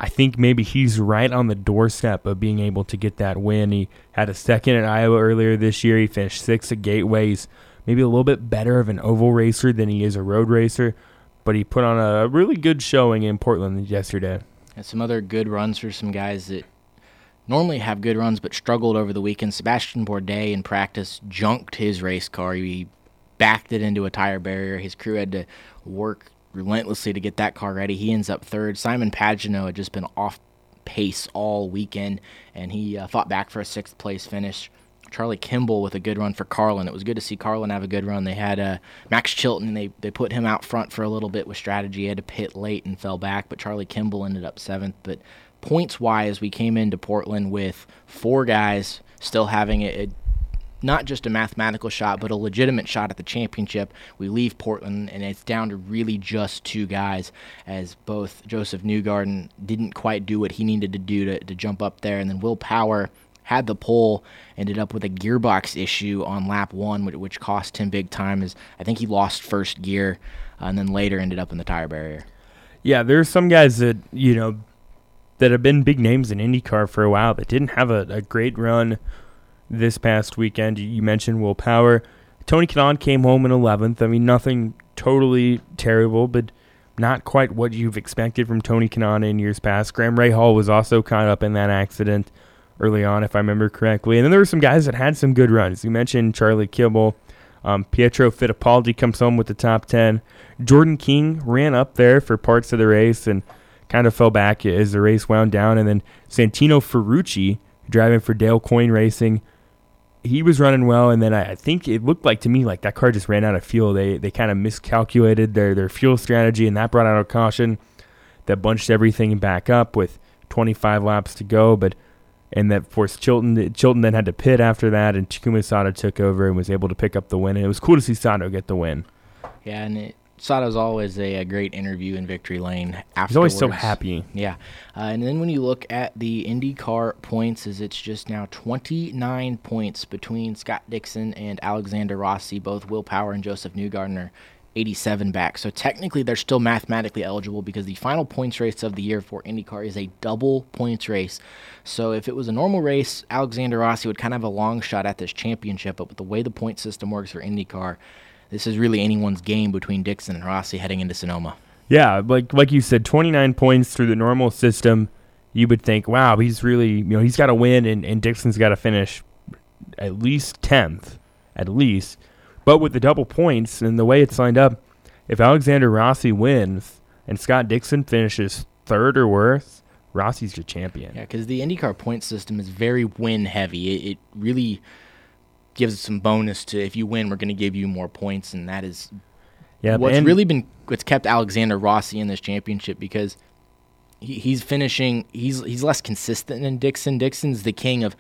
I think maybe he's right on the doorstep of being able to get that win. He had a second at Iowa earlier this year. He finished sixth at Gateways. Maybe a little bit better of an oval racer than he is a road racer, but he put on a really good showing in Portland yesterday. And some other good runs for some guys that normally have good runs but struggled over the weekend. Sebastian Bourdais in practice junked his race car. He backed it into a tire barrier. His crew had to work relentlessly to get that car ready. He ends up third. Simon Pagenaud had just been off pace all weekend, and he uh, fought back for a sixth place finish. Charlie Kimball with a good run for Carlin. It was good to see Carlin have a good run. They had uh, Max Chilton. They they put him out front for a little bit with strategy. He had to pit late and fell back, but Charlie Kimball ended up seventh. But points wise, we came into Portland with four guys still having it, a not just a mathematical shot, but a legitimate shot at the championship. We leave Portland, and it's down to really just two guys, as both Josef Newgarden didn't quite do what he needed to do to, to jump up there, and then Will Power had the pole, ended up with a gearbox issue on lap one, which, which cost him big time. As I think he lost first gear, uh, and then later ended up in the tire barrier. Yeah, there's some guys that you know that have been big names in IndyCar for a while that didn't have a, a great run this past weekend. You- mentioned Will Power. Tony Kanaan came home in 11th. I mean, nothing totally terrible, but not quite what you've expected from Tony Kanaan in years past. Graham Rahal was also caught up in that accident early on, if I remember correctly. And then there were some guys that had some good runs. You mentioned Charlie Kimball. Um, Pietro Fittipaldi comes home with the top 10. Jordan King ran up there for parts of the race and kind of fell back as the race wound down. And then Santino Ferrucci, driving for Dale Coyne Racing, he was running well. And then I, I think it looked like to me like that car just ran out of fuel. They they kind of miscalculated their, their fuel strategy, and that brought out a caution that bunched everything back up with 25 laps to go. But and that forced Chilton. Chilton then had to pit after that, and Takuma Sato took over and was able to pick up the win. And it was cool to see Sato get the win. Yeah, and it, Sato's always a, a great interview in victory lane. Afterwards. He's always so happy. Yeah, uh, and then when you look at the IndyCar points, is it's just now 29 points between Scott Dixon and Alexander Rossi. Both Will Power and Josef Newgarden are 87 back. So technically, they're still mathematically eligible because the final points race of the year for IndyCar is a double points race. So if it was a normal race, Alexander Rossi would kind of have a long shot at this championship. But with the way the point system works for IndyCar, this is really anyone's game between Dixon and Rossi heading into Sonoma. Yeah, like like you said, 29 points through the normal system. You would think, wow, he's really, you know, he's got to win, and, and Dixon's got to finish at least 10th, at least. But with the double points and the way it's lined up, if Alexander Rossi wins and Scott Dixon finishes third or worse, Rossi's your champion. Yeah, because the IndyCar point system is very win heavy. It, it really gives some bonus to if you win, we're going to give you more points, and that is yeah, what's really been what's kept Alexander Rossi in this championship because he, he's finishing. He's he's less consistent than Dixon. Dixon's the king of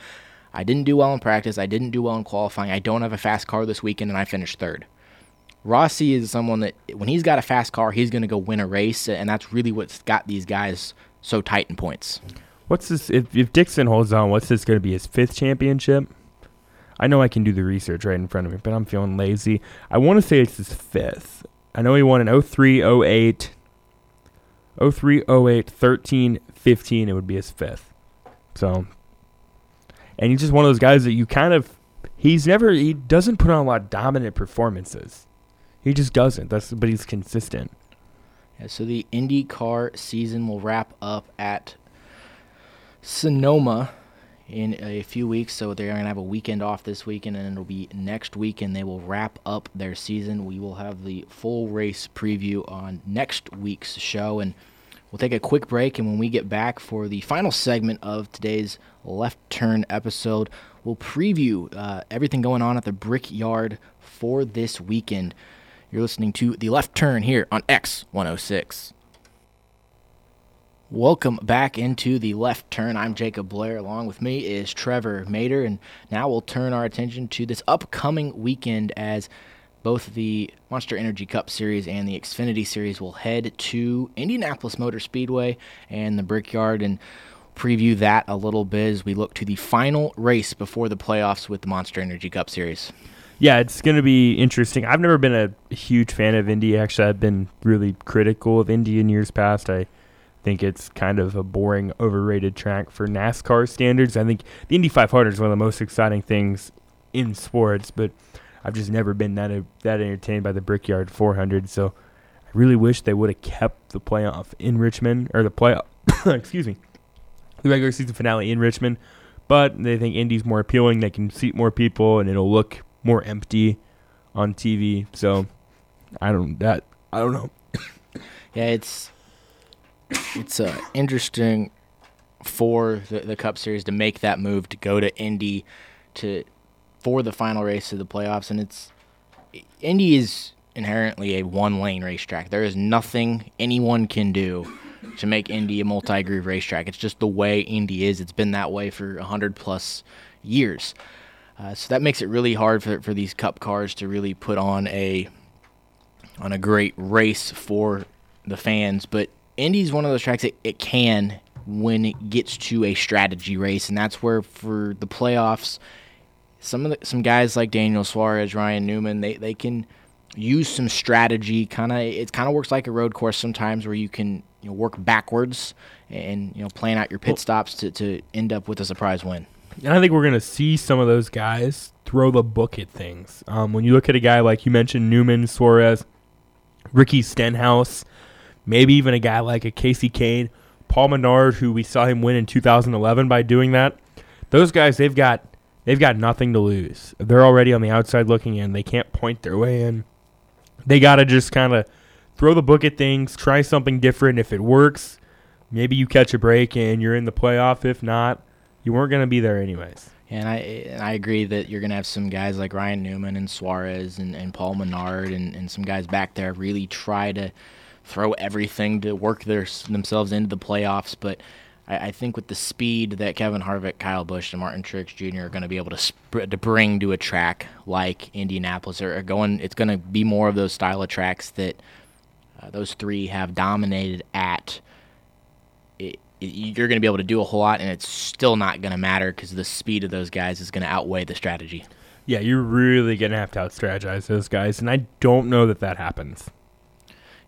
I didn't do well in practice. I didn't do well in qualifying. I don't have a fast car this weekend, and I finished third. Rossi is someone that when he's got a fast car, he's going to go win a race, and that's really what's got these guys so tight in points. What's this? If, if Dixon holds on, what's this going to be? His fifth championship? I know I can do the research right in front of me, but I'm feeling lazy. I want to say it's his fifth. I know he won in 03, 08, 03, 08, 13, 15. It would be his fifth. So and he's just one of those guys that you kind of he's never he doesn't put on a lot of dominant performances. He just doesn't. That's but he's consistent. Yeah, so the IndyCar season will wrap up at Sonoma in a few weeks. So they're going to have a weekend off this weekend, and it'll be next weekend. They will wrap up their season. We will have the full race preview on next week's show, and we'll take a quick break. And when we get back for the final segment of today's left turn episode. We'll preview uh, everything going on at the Brickyard for this weekend. You're listening to The Left Turn here on X106. Welcome back into the left turn. I'm Jacob Blair. Along with me is Trevor Mater, and now we'll turn our attention to this upcoming weekend as both the Monster Energy Cup Series and the Xfinity Series will head to Indianapolis Motor Speedway and the Brickyard. And preview that a little bit as we look to the final race before the playoffs with the Monster Energy Cup Series. Yeah, it's going to be interesting. I've never been a huge fan of Indy. Actually, I've been really critical of Indy in years past. I think it's kind of a boring, overrated track for NASCAR standards. I think the Indy 500 is one of the most exciting things in sports, but I've just never been that uh, that entertained by the Brickyard 400. So I really wish they would have kept the playoff in Richmond or the playoff. [COUGHS] excuse me, the regular season finale in Richmond, but they think Indy's more appealing. They can seat more people, and it'll look more empty on TV. So I don't that I don't know. [COUGHS] yeah, it's it's uh, interesting for the, the Cup Series to make that move to go to Indy to for the final race of the playoffs, and it's Indy is inherently a one lane racetrack. There is nothing anyone can do to make Indy a multi groove racetrack. It's just the way Indy is. It's been that way for 100 plus years. Uh, so that makes it really hard for, for these cup cars to really put on a on a great race for the fans. But Indy's one of those tracks that it can when it gets to a strategy race, and that's where for the playoffs, some of the, some guys like Daniel Suarez, Ryan Newman, they, they can use some strategy. Kind of it kind of works like a road course sometimes, where you can you know, work backwards and you know plan out your pit stops to, to end up with a surprise win. And I think we're going to see some of those guys throw the book at things. Um, when you look at a guy like you mentioned, Newman, Suarez, Ricky Stenhouse, maybe even a guy like a Kasey Kahne, Paul Menard, who we saw him win in 2011 by doing that. Those guys, they've got they've got nothing to lose. They're already on the outside looking in. They can't point their way in. They got to just kind of throw the book at things, try something different. If it works, maybe you catch a break and you're in the playoff. If not, you weren't going to be there anyways. And I and I agree that you're going to have some guys like Ryan Newman and Suarez and, and Paul Menard and, and some guys back there really try to throw everything to work their themselves into the playoffs. But I, I think with the speed that Kevin Harvick, Kyle Busch, and Martin Truex Jr. are going to be able to sp- to bring to a track like Indianapolis, or going, it's going to be more of those style of tracks that – uh, those three have dominated at. It, you're going to be able to do a whole lot, and it's still not going to matter because the speed of those guys is going to outweigh the strategy. Yeah, you're really gonna have to out strategize those guys, and I don't know that that happens.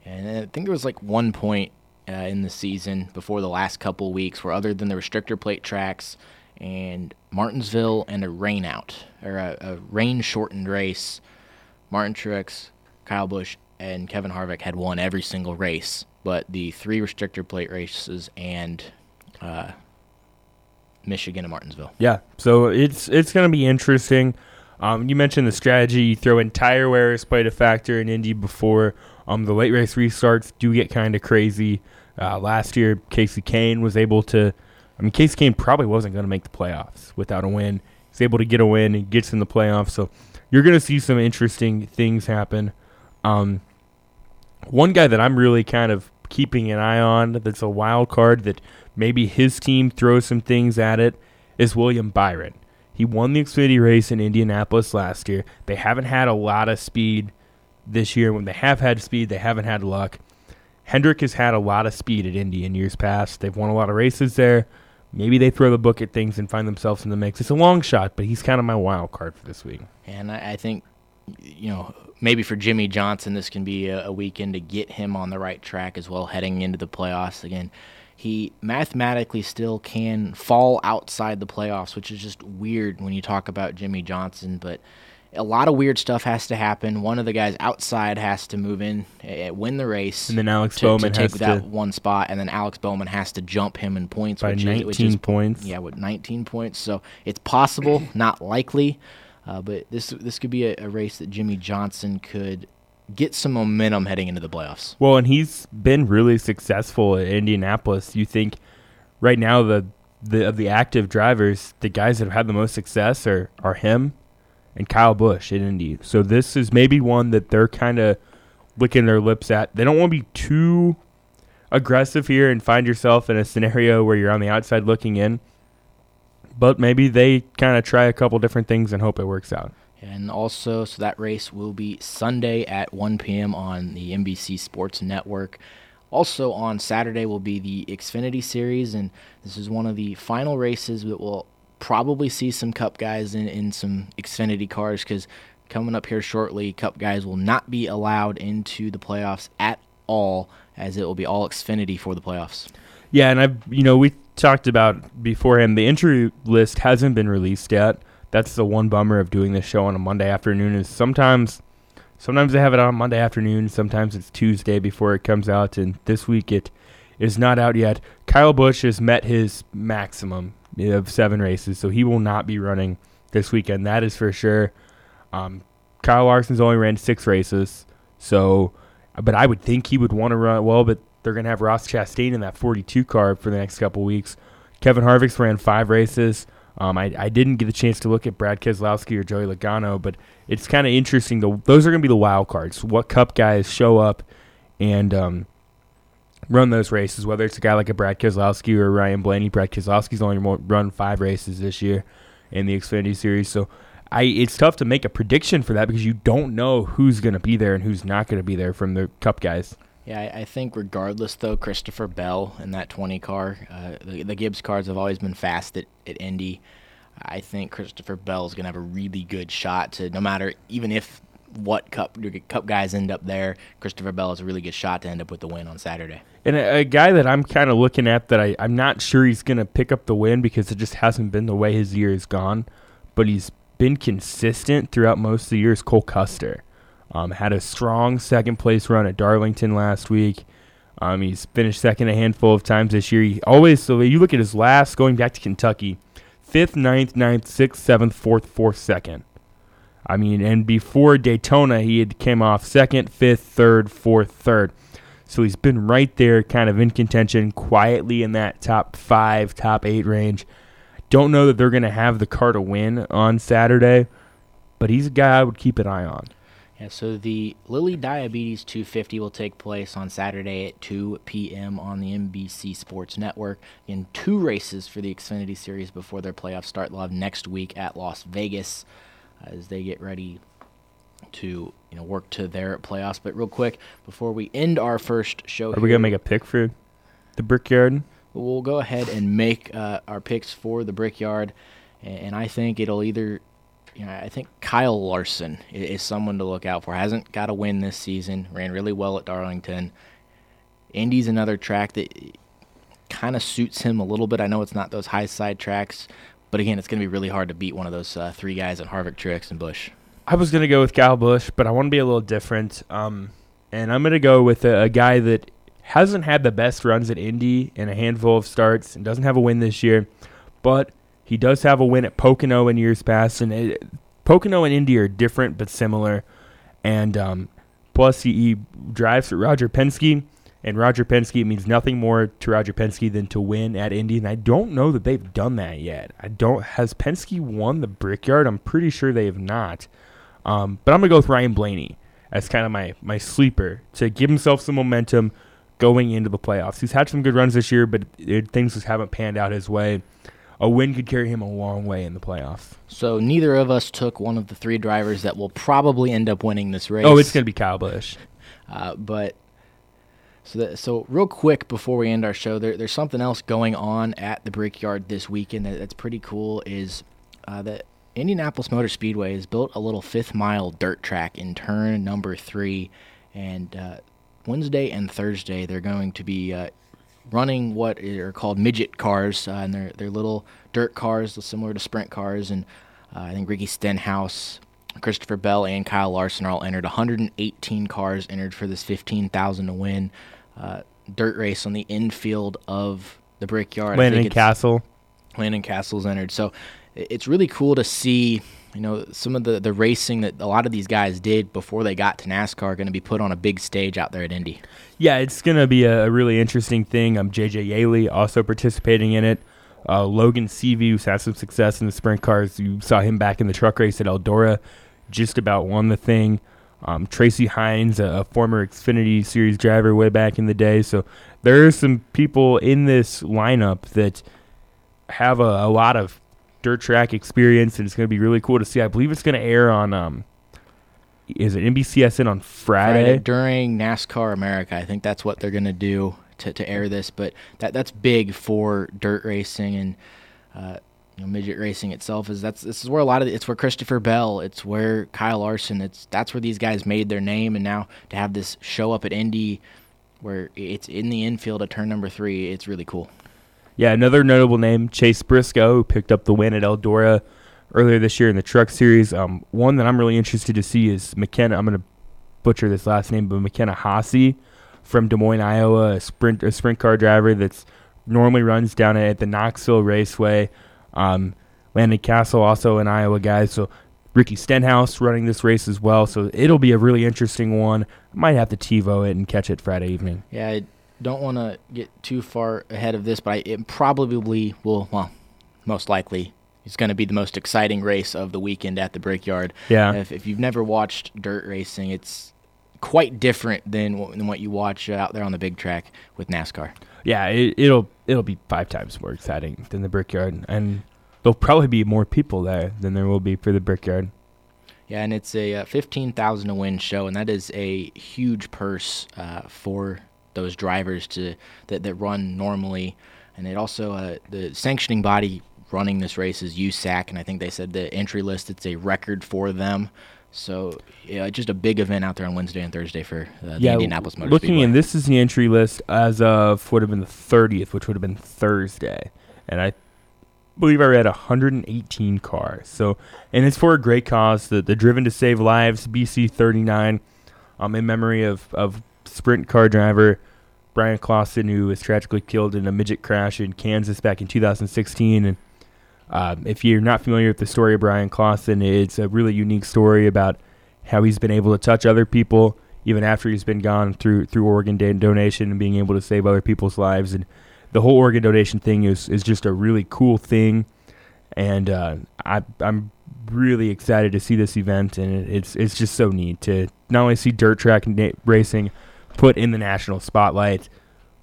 And I think there was like one point uh, in the season before the last couple weeks where, other than the restrictor plate tracks and Martinsville and a rain out or a, a rain shortened race, Martin Truex, Kyle Busch, and Kevin Harvick had won every single race, but the three restrictor plate races and uh, Michigan and Martinsville. Yeah, so it's it's gonna be interesting. Um, you mentioned the strategy. You throw in tire wears played a factor in Indy before. Um, the late race restarts do get kind of crazy. Uh, last year, Kasey Kahne was able to. I mean, Kasey Kahne probably wasn't going to make the playoffs without a win. He's able to get a win and gets in the playoffs. So you're going to see some interesting things happen. Um, one guy that I'm really kind of keeping an eye on that's a wild card that maybe his team throws some things at it is William Byron. He won the Xfinity race in Indianapolis last year. They haven't had a lot of speed this year. When they have had speed, they haven't had luck. Hendrick has had a lot of speed at Indy in years past. They've won a lot of races there. Maybe they throw the book at things and find themselves in the mix. It's a long shot, but he's kind of my wild card for this week. And I, think, you know, maybe for Jimmie Johnson, this can be a weekend to get him on the right track as well, heading into the playoffs. Again, he mathematically still can fall outside the playoffs, which is just weird when you talk about Jimmie Johnson. But a lot of weird stuff has to happen. One of the guys outside has to move in, uh, win the race, and then Alex to, Bowman to take that to one spot, and then Alex Bowman has to jump him in points by which 19 is, is, points. Yeah, with 19 points. So it's possible, [CLEARS THROAT] not likely, uh, but this this could be a, a race that Jimmie Johnson could get some momentum heading into the playoffs. Well, and he's been really successful at Indianapolis. You think right now the the of the active drivers, the guys that have had the most success are are him and Kyle Busch at Indy. So this is maybe one that they're kind of licking their lips at. They don't want to be too aggressive here and find yourself in a scenario where you're on the outside looking in. But maybe they kind of try a couple different things and hope it works out. And also, so that race will be Sunday at 1 p.m. on the NBC Sports Network. Also on Saturday will be the Xfinity Series, and this is one of the final races that will probably see some Cup guys in, in some Xfinity cars because coming up here shortly, Cup guys will not be allowed into the playoffs at all, as it will be all Xfinity for the playoffs. Yeah, and I've you know we talked about beforehand the entry list hasn't been released yet. That's the one bummer of doing this show on a Monday afternoon is sometimes sometimes they have it on Monday afternoon, sometimes it's Tuesday before it comes out, and this week it is not out yet. Kyle Busch has met his maximum of seven races, so he will not be running this weekend. That is for sure. Um, Kyle Larson's only ran six races, so but I would think he would want to run well, but they're to have Ross Chastain in that 42 car for the next couple weeks. Kevin Harvick's ran five races. Um, I, I didn't get a chance to look at Brad Keselowski or Joey Logano, but it's kind of interesting. Those are going to be the wild cards. What Cup guys show up and um, run those races, whether it's a guy like a Brad Keselowski or Ryan Blaney. Brad Keselowski's only run five races this year in the Xfinity Series, so I it's tough to make a prediction for that because you don't know who's going to be there and who's not going to be there from the Cup guys. Yeah, I, I think regardless though, Christopher Bell in that 20 car, uh, the, the Gibbs cars have always been fast at, at Indy. I think Christopher Bell is going to have a really good shot to no matter even if what cup cup guys end up there, Christopher Bell has a really good shot to end up with the win on Saturday. And a, a guy that I'm kind of looking at that I, I'm not sure he's going to pick up the win because it just hasn't been the way his year has gone, but he's been consistent throughout most of the year is Cole Custer. Um, had a strong second place run at Darlington last week. Um, he's finished second a handful of times this year. He always, so you look at his last, going back to Kentucky, fifth, ninth, ninth, sixth, seventh, fourth, fourth, second. I mean, and before Daytona, he had came off second, fifth, third, fourth, third. So he's been right there, kind of in contention, quietly in that top five, top eight range. Don't know that they're going to have the car to win on Saturday, but he's a guy I would keep an eye on. Yeah, so the Lilly Diabetes 250 will take place on Saturday at 2 p.m. on the NBC Sports Network. In two races for the Xfinity Series before their playoff start. They'll have next week at Las Vegas as they get ready to you know work to their playoffs. But real quick, before we end our first show, are we gonna make a pick for the Brickyard? We'll go ahead and make uh, our picks for the Brickyard, and I think it'll either you know, I think Kyle Larson is, is someone to look out for. Hasn't got a win this season. Ran really well at Darlington. Indy's another track that kind of suits him a little bit. I know it's not those high side tracks, but again, it's going to be really hard to beat one of those uh, three guys in Harvick, Truex, and Busch. I was going to go with Kyle Busch, but I want to be a little different. Um, and I'm going to go with a, a, guy that hasn't had the best runs at Indy in a handful of starts and doesn't have a win this year, but he does have a win at Pocono in years past. And it, Pocono and Indy are different but similar. And um, plus, he, he drives for Roger Penske and Roger Penske means nothing more to Roger Penske than to win at Indy, and I don't know that they've done that yet. I don't. Has Penske won the Brickyard? I'm pretty sure they have not. Um, but I'm gonna go with Ryan Blaney as kind of my my sleeper to give himself some momentum going into the playoffs. He's had some good runs this year, but it, things just haven't panned out his way. A win could carry him a long way in the playoffs. So neither of us took one of the three drivers that will probably end up winning this race. Oh, it's gonna be Kyle Busch. Uh, but so, that, so real quick before we end our show, there, there's something else going on at the Brickyard this weekend that, that's pretty cool. Is uh, that Indianapolis Motor Speedway has built a little fifth mile dirt track in turn number three, and uh, Wednesday and Thursday they're going to be uh, running what are called midget cars, uh, and they're they're little dirt cars similar to sprint cars, and uh, I think Ricky Stenhouse Christopher Bell and Kyle Larson are all entered. 118 cars entered for this 15,000 to win uh, dirt race on the infield of the Brickyard. Landon Cassill. Landon Cassill's entered. So it's really cool to see, you know, some of the, the racing that a lot of these guys did before they got to NASCAR going to be put on a big stage out there at Indy. Yeah, it's going to be a, really interesting thing. I'm um, JJ Yeley also participating in it. Uh, Logan Seavey, who's had some success in the sprint cars. You saw him back in the truck race at Eldora, just about won the thing. Um, Tracy Hines, a, a, former Xfinity Series driver way back in the day. So there are some people in this lineup that have a, a lot of dirt track experience, and it's going to be really cool to see. I believe it's going to air on. Um, is it NBCSN on Friday? Friday during NASCAR America? I think that's what they're going to do to, to air this. But that that's big for dirt racing and. Uh, know, midget racing itself is that's this is where a lot of it's where Christopher Bell, it's where Kyle Larson, it's that's where these guys made their name, and now to have this show up at Indy, where it's in the infield at turn number three, it's really cool. Yeah, another notable name, Chase Briscoe, picked up the win at Eldora earlier this year in the Truck Series. Um, one that I'm really interested to see is McKenna. I'm going to butcher this last name, but McKenna Haase from Des Moines, Iowa, a sprint a sprint car driver that's normally runs down at the Knoxville Raceway. Um, Landon Cassill, also an Iowa guy. So Ricky Stenhouse running this race as well. So it'll be a really interesting one. I might have to TiVo it and catch it Friday evening. Yeah, I don't want to get too far ahead of this, but I, it probably will, well, most likely, it's going to be the most exciting race of the weekend at the Brickyard. Yeah. If, if you've never watched dirt racing, it's quite different than, than what you watch out there on the big track with NASCAR yeah, it, will it'll be five times more exciting than the Brickyard, and there'll probably be more people there than there will be for the Brickyard. Yeah, and it's a uh, fifteen thousand to win show, and that is a huge purse uh, for those drivers to that, that run normally. And it also uh, the sanctioning body running this race is USAC, and I think they said the entry list it's a record for them. So yeah, just a big event out there on Wednesday and Thursday for uh, the yeah, Indianapolis Motor Looking Speedway. in, this is the entry list as of would have been the 30th, which would have been Thursday, and I believe I read 118 cars. So, and it's for a great cause, the the Driven to Save Lives BC 39, um, in memory of of sprint car driver Bryan Clauson, who was tragically killed in a midget crash in Kansas back in 2016, and um, if you're not familiar with the story of Bryan Clauson, it's a really unique story about how he's been able to touch other people even after he's been gone through through organ donation and being able to save other people's lives. And the whole organ donation thing is is just a really cool thing. And uh, I, I'm really excited to see this event, and it's it's just so neat to not only see dirt track na- racing put in the national spotlight,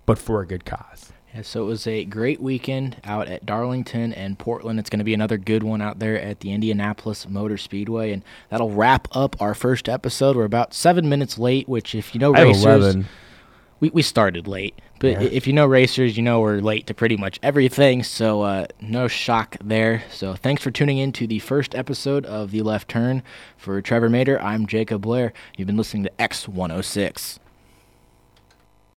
but for a good cause. Yeah, so it was a great weekend out at Darlington and Portland. It's going to be another good one out there at the Indianapolis Motor Speedway, and that'll wrap up our first episode. We're about seven minutes late, which, if you know racers, we, we started late. But Yeah. if you know racers, you know we're late to pretty much everything. So uh, no shock there. So thanks for tuning in to the first episode of The Left Turn. For Trevor Mater, I'm Jacob Blair. You've been listening to X106.